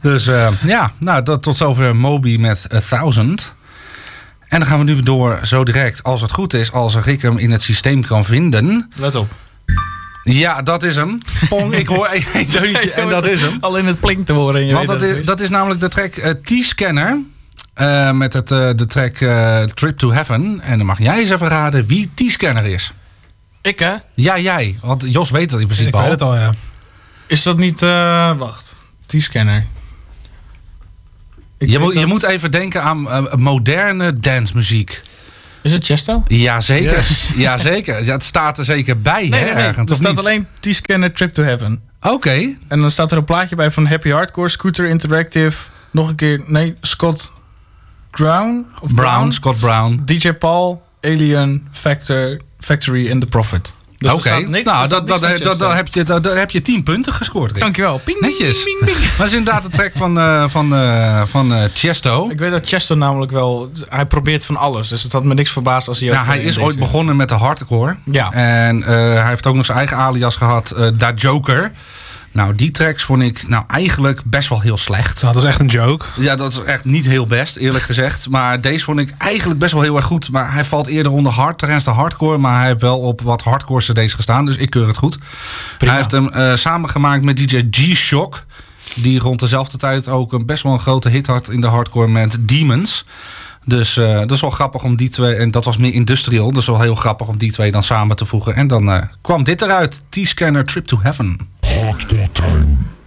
Dus eh, ja, nou, dat, tot zover Moby met 1000. En dan gaan we nu door zo direct, als het goed is, als ik hem in het systeem kan vinden. Let op. Ja, dat is hem. Pong, ik hoor één deuntje en dat is hem. Alleen het plinkt te horen. en je Want weet dat is, dat is namelijk de track eh, T-Scanner. eh, met het, eh, de track eh, Trip to Heaven. En dan mag jij eens even raden wie T-Scanner is. Ik hè? Ja, jij. Want Jos weet dat in principe Ik al. weet het al, ja. Is dat niet... eh, wacht. T-scanner. Ik Je je moet even denken aan moderne dancemuziek. Is het Chesto? Jazeker. Yes. Jazeker. Ja, het staat er zeker bij, Nee, hè, nee, nee. ergens. Er staat niet? alleen T-scanner Trip to Heaven. Oké. En dan staat er een plaatje bij van Happy Hardcore, Scooter Interactive. Nog een keer, nee, Scott Brown? Of Brown, Scott Brown. DJ Paul, Alien, Factor, Factory en The Prophet. Dus Oké. Nou, dat, dat, niks dat, dat heb je, dat, daar heb je 10 punten gescoord. Rick. Dankjewel. Ping, Netjes. Maar het is inderdaad de track van, eh van, eh van eh, Chesto. Ik weet dat Chesto namelijk wel... Hij probeert van alles. Dus het had me niks verbaasd als hij Ja, hij is ooit begonnen met de hardcore. Ja. En eh, hij heeft ook nog zijn eigen alias gehad, eh Da Joker. Nou, die tracks vond ik nou eigenlijk best wel heel slecht. Nou, dat is echt een joke. Ja, dat is echt niet heel best, eerlijk gezegd. Maar deze vond ik eigenlijk best wel heel erg goed. Maar hij valt eerder onder hard, trance de hardcore. Maar hij heeft wel op wat hardcore cd's gestaan. Dus ik keur het goed. Hij heeft hem eh, samengemaakt met DJ G-Shock. Die rond dezelfde tijd ook een best wel een grote hit had in de hardcore met Demons. Dus eh, dat is wel grappig om die twee... En dat was meer industrial. Dus wel heel grappig om die twee dan samen te voegen. En dan eh, kwam dit eruit. T-Scanner Trip to Heaven. Hardcore time.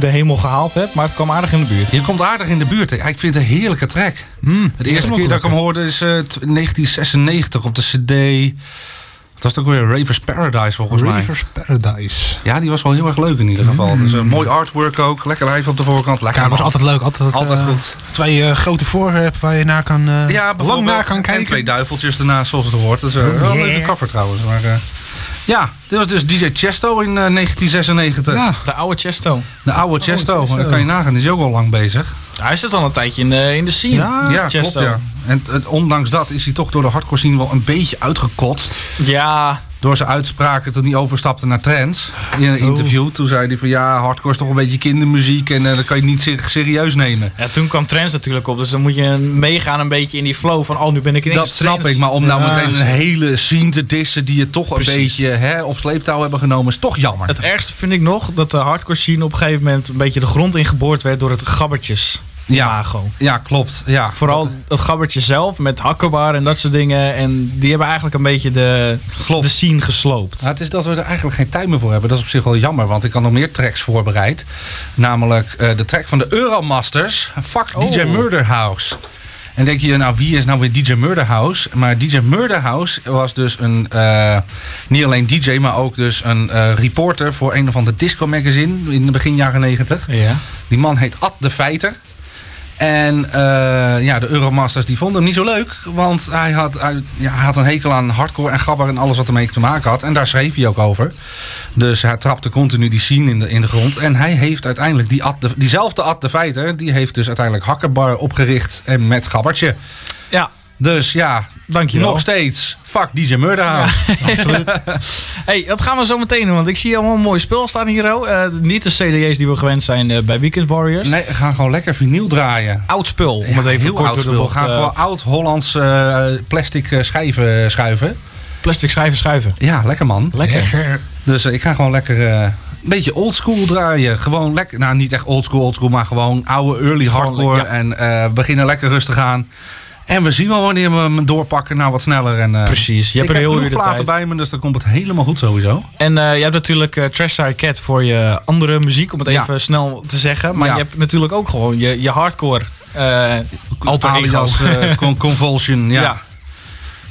De hemel gehaald heb, maar het kwam aardig in de buurt. Je komt aardig in de buurt. Ik vind het een heerlijke track. de eerste keer dat ik hem hoorde is eh, t- 1996 op de CD. Dat was ook weer Ravers Paradise volgens mij. Rivers Paradise. Ja, die was wel heel erg leuk in ieder geval. Dus een mooi artwork ook. Lekker lijf op de voorkant. Lekker Ja, dat was altijd leuk. Altijd, Altijd eh, goed. Twee eh, grote voorwerpen waar je naar kan, eh, Ja, lang naar kan En kijken. twee duiveltjes ernaast, zoals het hoort. Dat is eh, wel een leuke cover trouwens. Maar, eh, ja, dit was dus DJ Chesto in eh, 1996. Ja. De oude Chesto. De oude Chesto. Dat kan je nagaan, die is ook al lang bezig. Hij zit al een tijdje in de, in de scene. Ja, ja, Chesto. klopt ja. En eh, ondanks dat is hij toch door de hardcore scene wel een beetje uitgekotst. Ja, Door zijn uitspraken toen hij overstapte naar trance. In Oh. een interview. Toen zei hij van ja, hardcore is toch een beetje kindermuziek. En eh, dat kan je niet ser- serieus nemen. Ja, toen kwam trends natuurlijk op. Dus dan moet je meegaan een beetje in die flow van... oh, nu ben ik ineens Dat snap trends. ik. Maar om nou meteen een hele scene te dissen die je toch een beetje hè, op sleeptouw hebben genomen, is toch jammer. Het ergste vind ik nog dat de hardcore scene op een gegeven moment... een beetje de grond ingeboord werd door het gabbertjes Ja. imago. Ja, klopt. Ja. Vooral het gabbertje zelf met hakkenbar en dat soort dingen. En die hebben eigenlijk een beetje de, Klopt. de scene gesloopt. Nou, het is dat we er eigenlijk geen tijd meer voor hebben. Dat is op zich wel jammer, want ik had nog meer tracks voorbereid. Namelijk eh, de track van de Euromasters. Fuck DJ Oh. Murderhouse. En denk je, nou wie is nou weer DJ Murderhouse? Maar DJ Murderhouse was dus een, eh, niet alleen DJ, maar ook dus een eh, reporter voor een of ander disco magazine in de begin jaren negentig. Ja. Die man heet Ad de Feiter. En eh, ja, de Euromasters die vonden hem niet zo leuk. Want hij had, hij, ja, had een hekel aan hardcore en gabber en alles wat ermee te maken had. En daar schreef hij ook over. Dus hij trapte continu die scene in de, in de grond. En hij heeft uiteindelijk die Ad de, diezelfde Ad de Feiter... die heeft dus uiteindelijk Hakkerbar opgericht en met gabbertje. Ja, Dus ja, dankjewel. nog steeds. Fuck DJ Murderhouse. Hey, dat gaan we zo meteen doen, want ik zie allemaal een mooi spul staan hier. oh. Eh, niet de CD's die we gewend zijn eh, bij Weekend Warriors. Nee, we gaan gewoon lekker vinyl draaien. Oud spul, om Ja, het even heel kort oud door de spul. We gaan gewoon oud-Hollands eh, plastic eh, schijven schuiven. plastic schrijven, schuiven. Ja, lekker man. Lekker. Dus ik ga gewoon lekker eh, een beetje oldschool draaien. Gewoon lekker, nou niet echt oldschool, oldschool, maar gewoon oude early hardcore. ja. En eh beginnen lekker rustig aan. En we zien wel wanneer we hem doorpakken, nou wat sneller. En, eh, Precies, je hebt een heel uur de platen tijd. bij me, dus dan komt het helemaal goed sowieso. En eh, je hebt natuurlijk eh Trash Side Cat voor je andere muziek, om het Ja. even snel te zeggen. Maar Ja. je hebt natuurlijk ook gewoon je, je hardcore eh alter ego. Alias con- Convulsion, ja. Ja.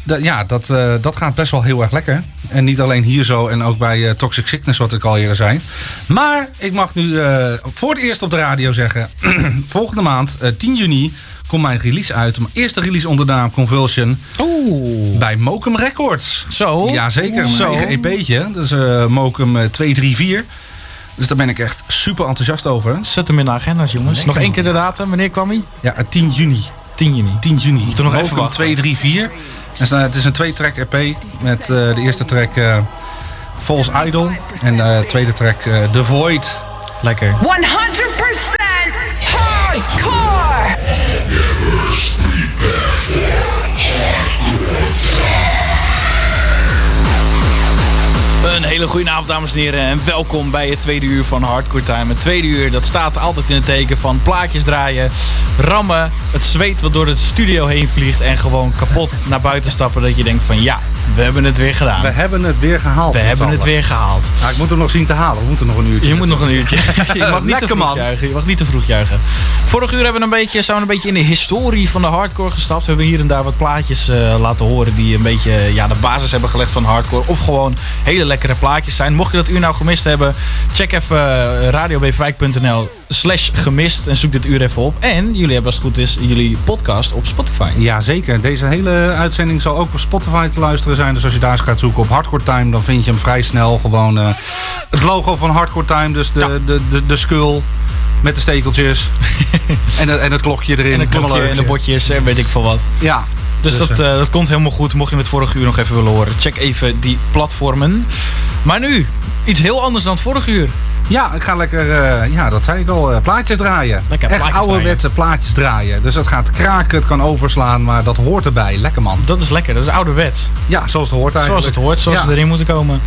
Da- ja, dat, eh, dat gaat best wel heel erg lekker. En niet alleen hier zo en ook bij eh, Toxic Sickness, wat ik al eerder zei. Maar ik mag nu eh, voor het eerst op de radio zeggen... volgende maand, eh, 10 juni, komt mijn release uit. Mijn eerste release onder de naam Convulsion Oeh. bij Mokum Records. Zo. Jazeker, mijn Zo. eigen EP'tje. Dus Mokum eh, 234. Dus daar ben ik echt super enthousiast over. Zet hem in de agenda's, jongens. Nog één keer de datum. Wanneer kwam hij? Ja, eh, 10 juni. 10 juni. 10 juni. Moeten nog even Mokum wachten. 234. En sta- het is een twee-track EP. Met eh, de eerste track eh, False Idol. En de tweede track eh, The Void. Lekker. 100% hele goede avond, dames en heren. En welkom bij het tweede uur van Hardcore Time. Het tweede uur, dat staat altijd in het teken van plaatjes draaien, rammen, het zweet wat door de studio heen vliegt en gewoon kapot naar buiten stappen. Dat je denkt van ja, we hebben het weer gedaan. We hebben het weer gehaald. We hebben het weer gehaald. Ja, ik moet hem nog zien te halen. We moeten nog een uurtje. Je moet nog een uurtje. Je mag niet te Lekker, vroeg man. juichen. Je mag niet te vroeg juichen. Vorig uur hebben we een beetje, zijn we een beetje in de historie van de hardcore gestapt. We hebben hier en daar wat plaatjes eh, laten horen die een beetje ja, de basis hebben gelegd van hardcore. Of gewoon hele lekkere plaatjes zijn. Mocht je dat uur nou gemist hebben, check even uh, radiobvijk.nl slash gemist en zoek dit uur even op. En jullie hebben als het goed is jullie podcast op Spotify. Ja, zeker. Deze hele uitzending zal ook op Spotify te luisteren zijn. Dus als je daar eens gaat zoeken op Hardcore Time, dan vind je hem vrij snel. Gewoon eh, het logo van Hardcore Time, dus de, Ja. de, de, de skull met de stekeltjes. en, het- en het klokje erin. En klokje en de botjes en weet ik veel wat. Ja. Dus, Dus, dat, eh, dat komt helemaal goed. Mocht je het vorige uur nog even willen horen, check even die platformen. Maar nu, iets heel anders dan het vorige uur. Ja, ik ga lekker, eh, ja, dat zei ik al, eh, plaatjes draaien. Lekker Echt plaatjes ouderwetse plaatjes draaien. Dus het gaat kraken, het kan overslaan, maar dat hoort erbij. Lekker man. Dat is lekker, dat is ouderwets. Ja, zoals het hoort eigenlijk. Zoals het hoort, zoals Ja. ze erin moeten komen.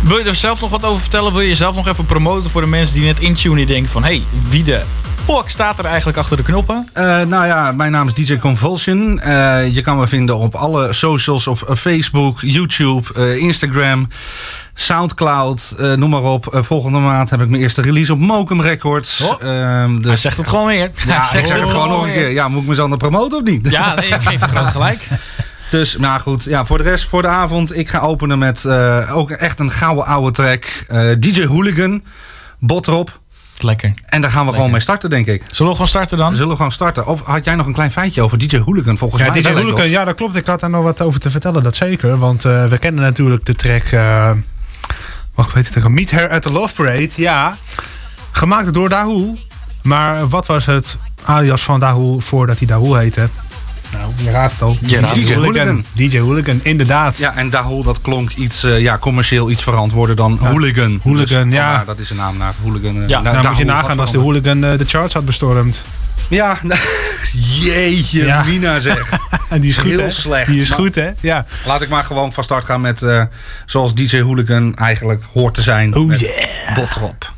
Wil je er zelf nog wat over vertellen? Wil je jezelf nog even promoten voor de mensen die net intunen die denken van... hé, hey, wie de fuck staat er eigenlijk achter de knoppen? Eh, nou ja, mijn naam is DJ Convulsion. Eh, je kan me vinden op alle socials, op eh, Facebook, YouTube, Instagram, Soundcloud, noem maar op. Volgende maand heb ik mijn eerste release op Mokum Records. Oh. Dus, Hij zegt het gewoon weer. ja, ik zeg het gewoon nog een keer. Ja, moet ik mezelf dan promoten of niet? Ja, nee, ik geef je groot gelijk. Dus, nou goed. Ja, voor de rest, voor de avond. Ik ga openen met ook echt een gouden oude track. DJ Hooligan, Botrop. Lekker. En daar gaan we gewoon mee starten, denk ik. Zullen we gewoon starten dan? Zullen we gewoon starten? Of had jij nog een klein feitje over DJ Hooligan? Volgens Ja, mij DJ wel, Hooligan, ja, dat klopt. Ik had daar nog wat over te vertellen, dat zeker. Want eh, we kennen natuurlijk de track... eh wacht, weet het Meet Her at the Love Parade. Ja, gemaakt door Dahul. Maar wat was het alias van Dahul voordat hij Dahul heette? Nou, je raadt het al. Je raadt het. DJ Hooligan. DJ Hooligan, inderdaad. Ja, en Dahul, dat klonk iets eh, ja, commercieel iets verantwoorder dan Hooligan. Hooligan, Dus ja. vandaar, dat is een naam naar Hooligan. eh, Ja, nou moet je nagaan als de. Hooligan eh, de charts had bestormd. Ja, jeetje, Ja. Mina zeg. En die is goed, Heel hè? slecht, Die is maar- goed, hè? Ja. Laat ik maar gewoon van start gaan met eh, zoals DJ Hooligan eigenlijk hoort te zijn. Oh met yeah. Botrop.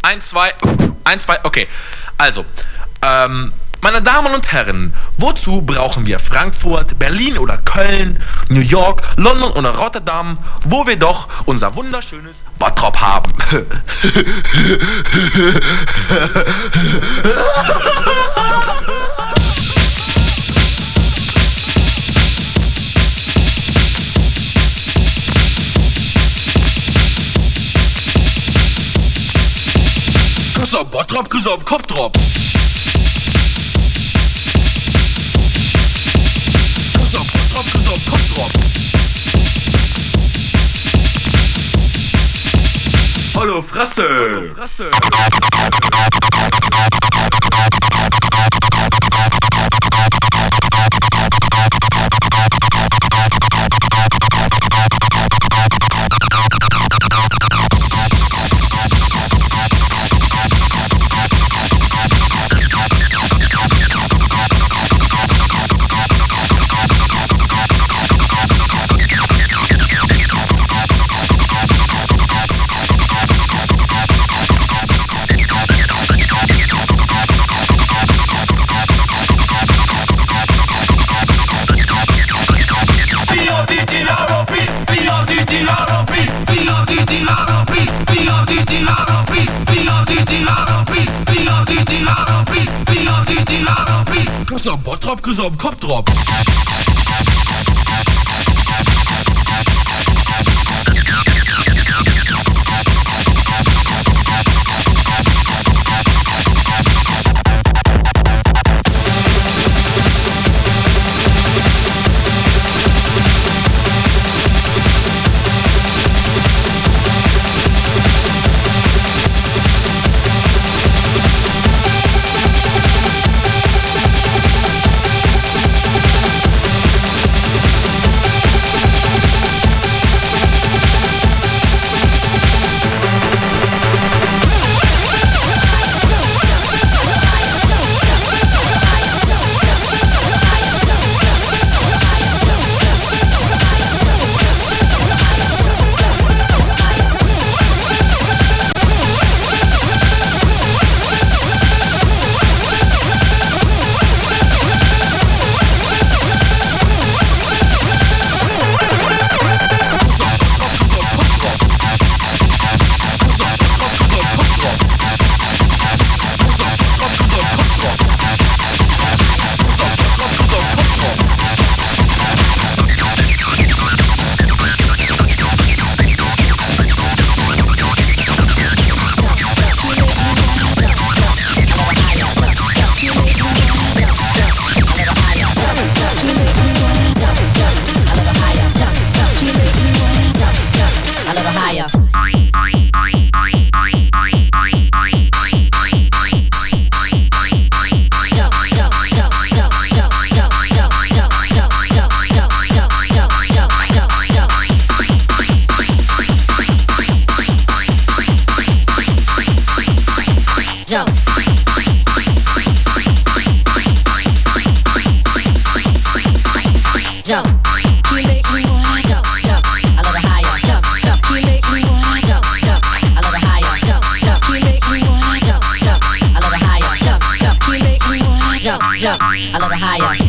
1, 2, 1, 2, okay. Also, ähm, meine Damen und Herren, wozu brauchen wir Frankfurt, Berlin oder Köln, New York, London oder Rotterdam, wo wir doch unser wunderschönes Bottrop haben? Auf Bottrop, auf Kopfdrop. Hallo Fresse. Fresse. of Copy a little higher.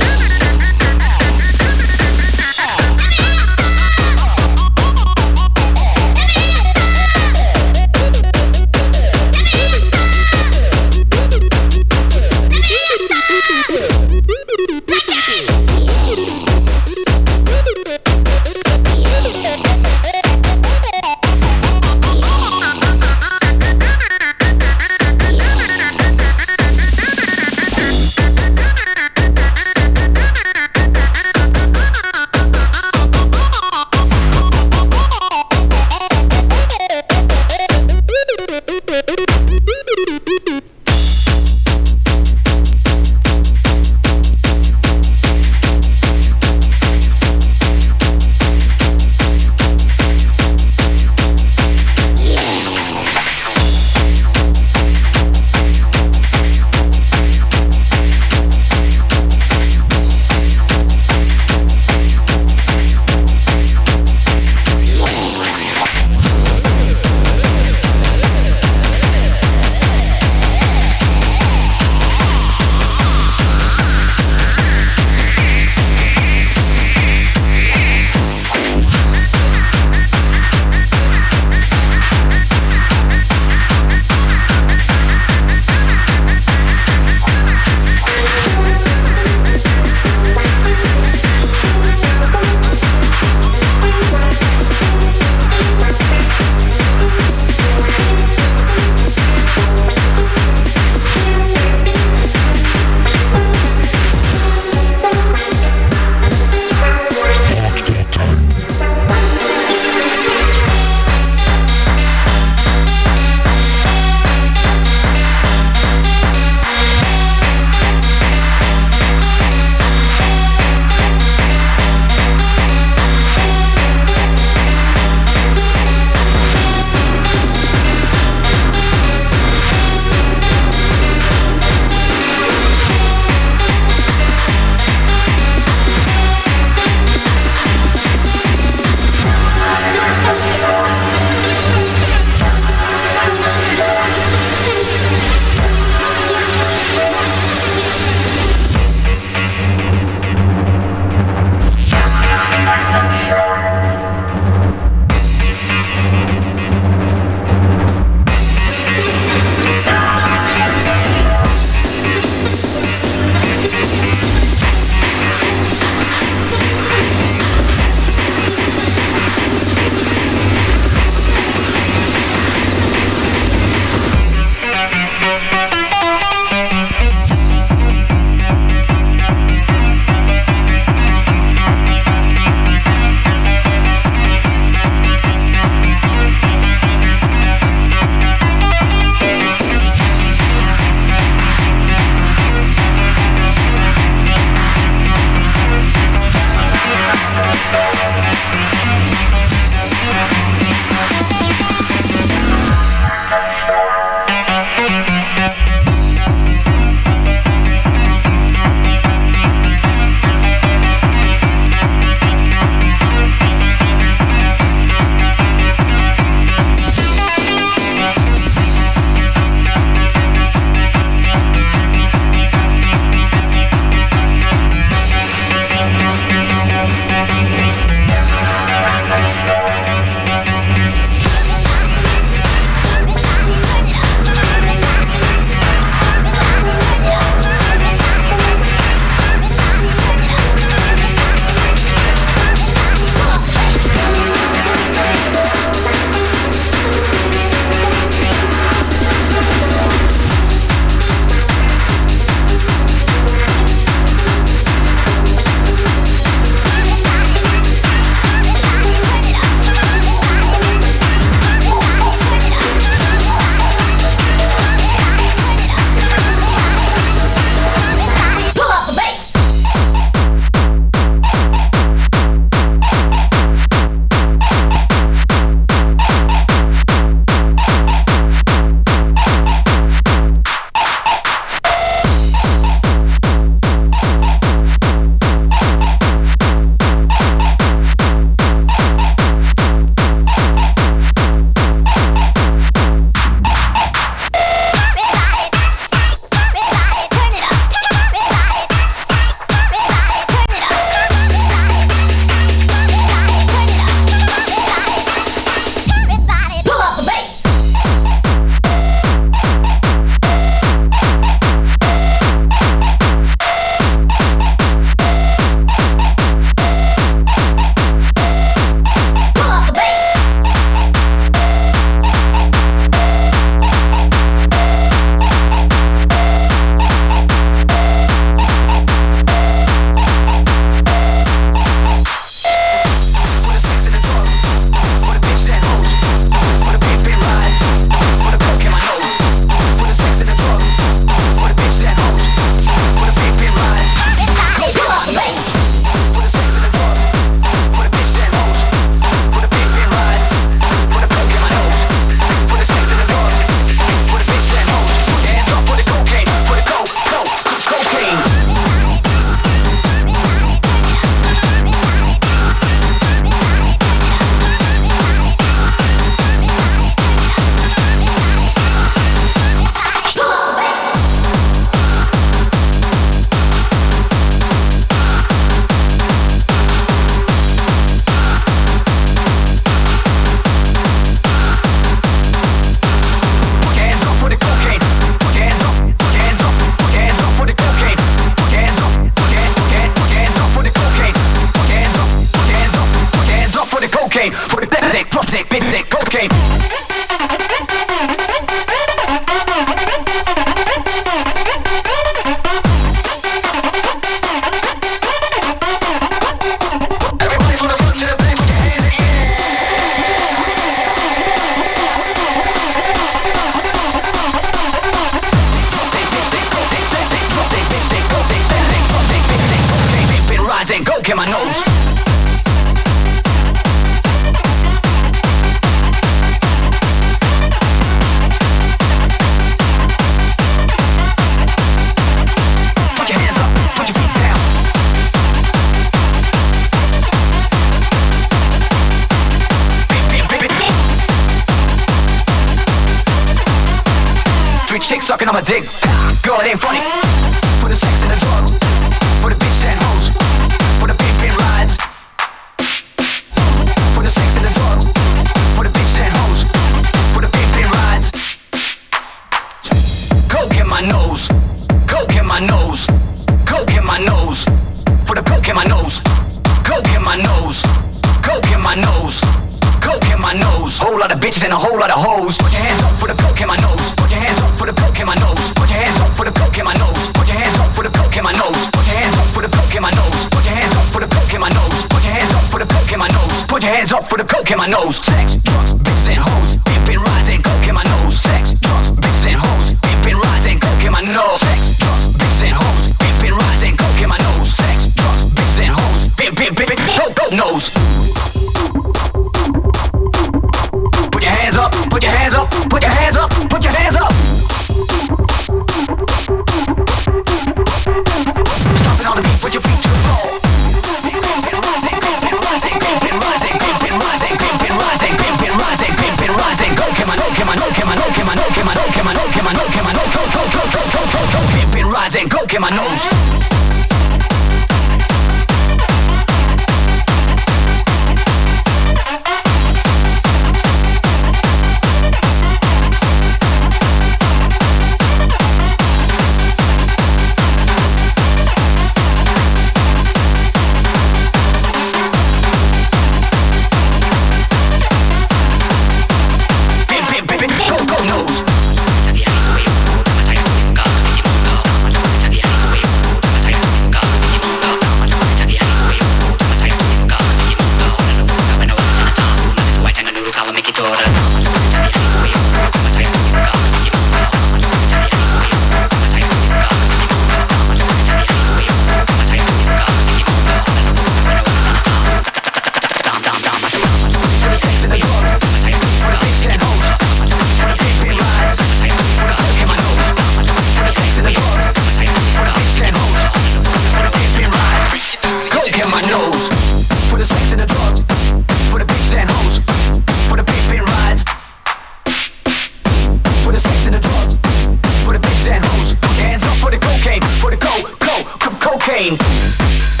brain.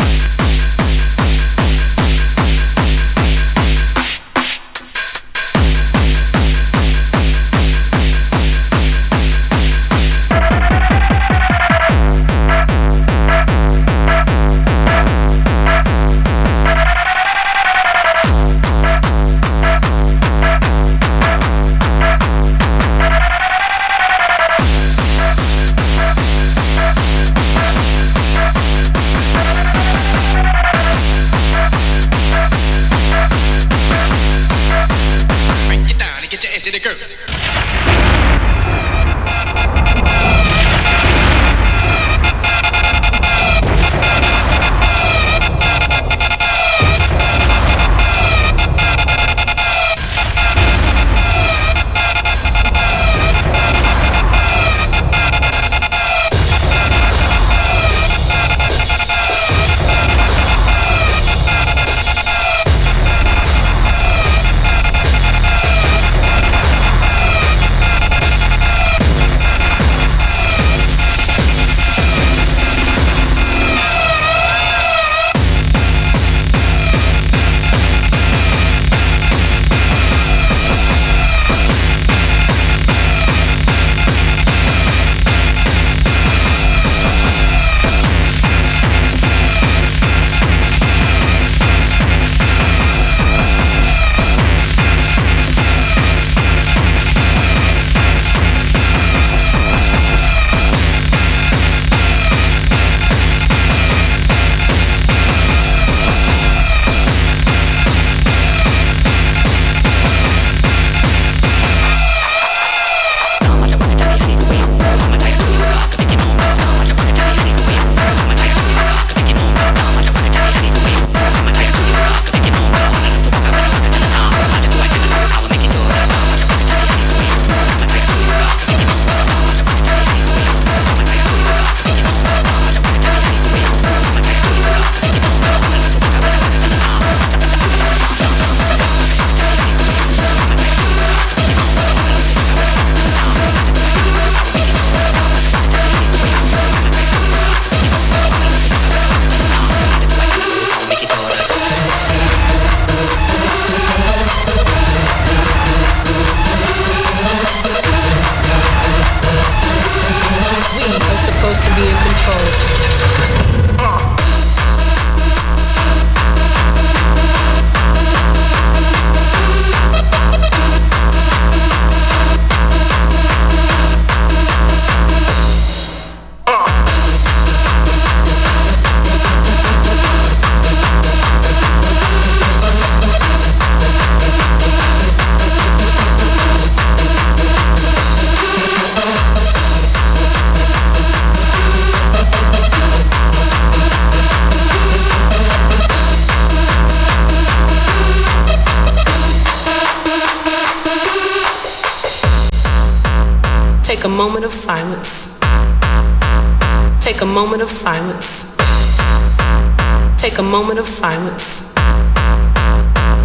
Silence.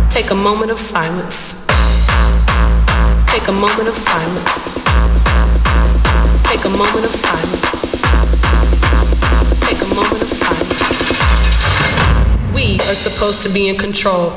Take a moment of silence. Take a moment of silence. Take a moment of silence. Take a moment of silence. We are supposed to be in control.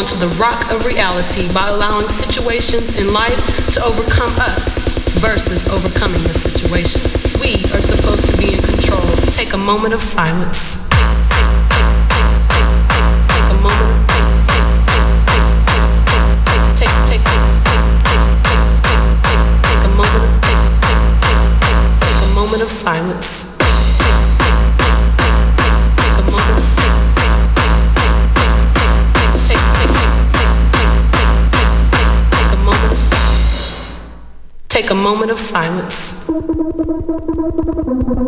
Onto the rock of reality by allowing situations in life to overcome us versus overcoming the situations. We are supposed to be in control. Take a moment of silence. どこどこどこ?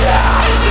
Stop!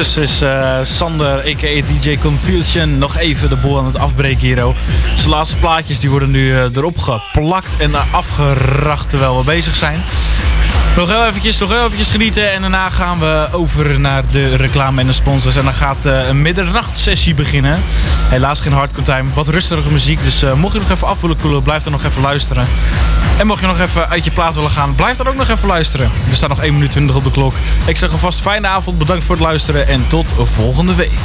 Ondertussen is eh, Sander, a.k.a. DJ Confusion, nog even de boel aan het afbreken hier. oh. Zijn laatste plaatjes die worden nu eh, erop geplakt en afgeracht terwijl we bezig zijn. Nog heel eventjes, nog heel eventjes genieten en daarna gaan we over naar de reclame en de sponsors. En dan gaat eh, een middernachtsessie beginnen. Helaas geen hardcore time, wat rustige muziek. Dus eh, mocht je nog even af willen koelen, blijf dan nog even luisteren. En mocht je nog even uit je plaat willen gaan, blijf dan ook nog even luisteren. Er staat nog 1 minuut 20 op de klok. Ik zeg alvast fijne avond, bedankt voor het luisteren en tot volgende week.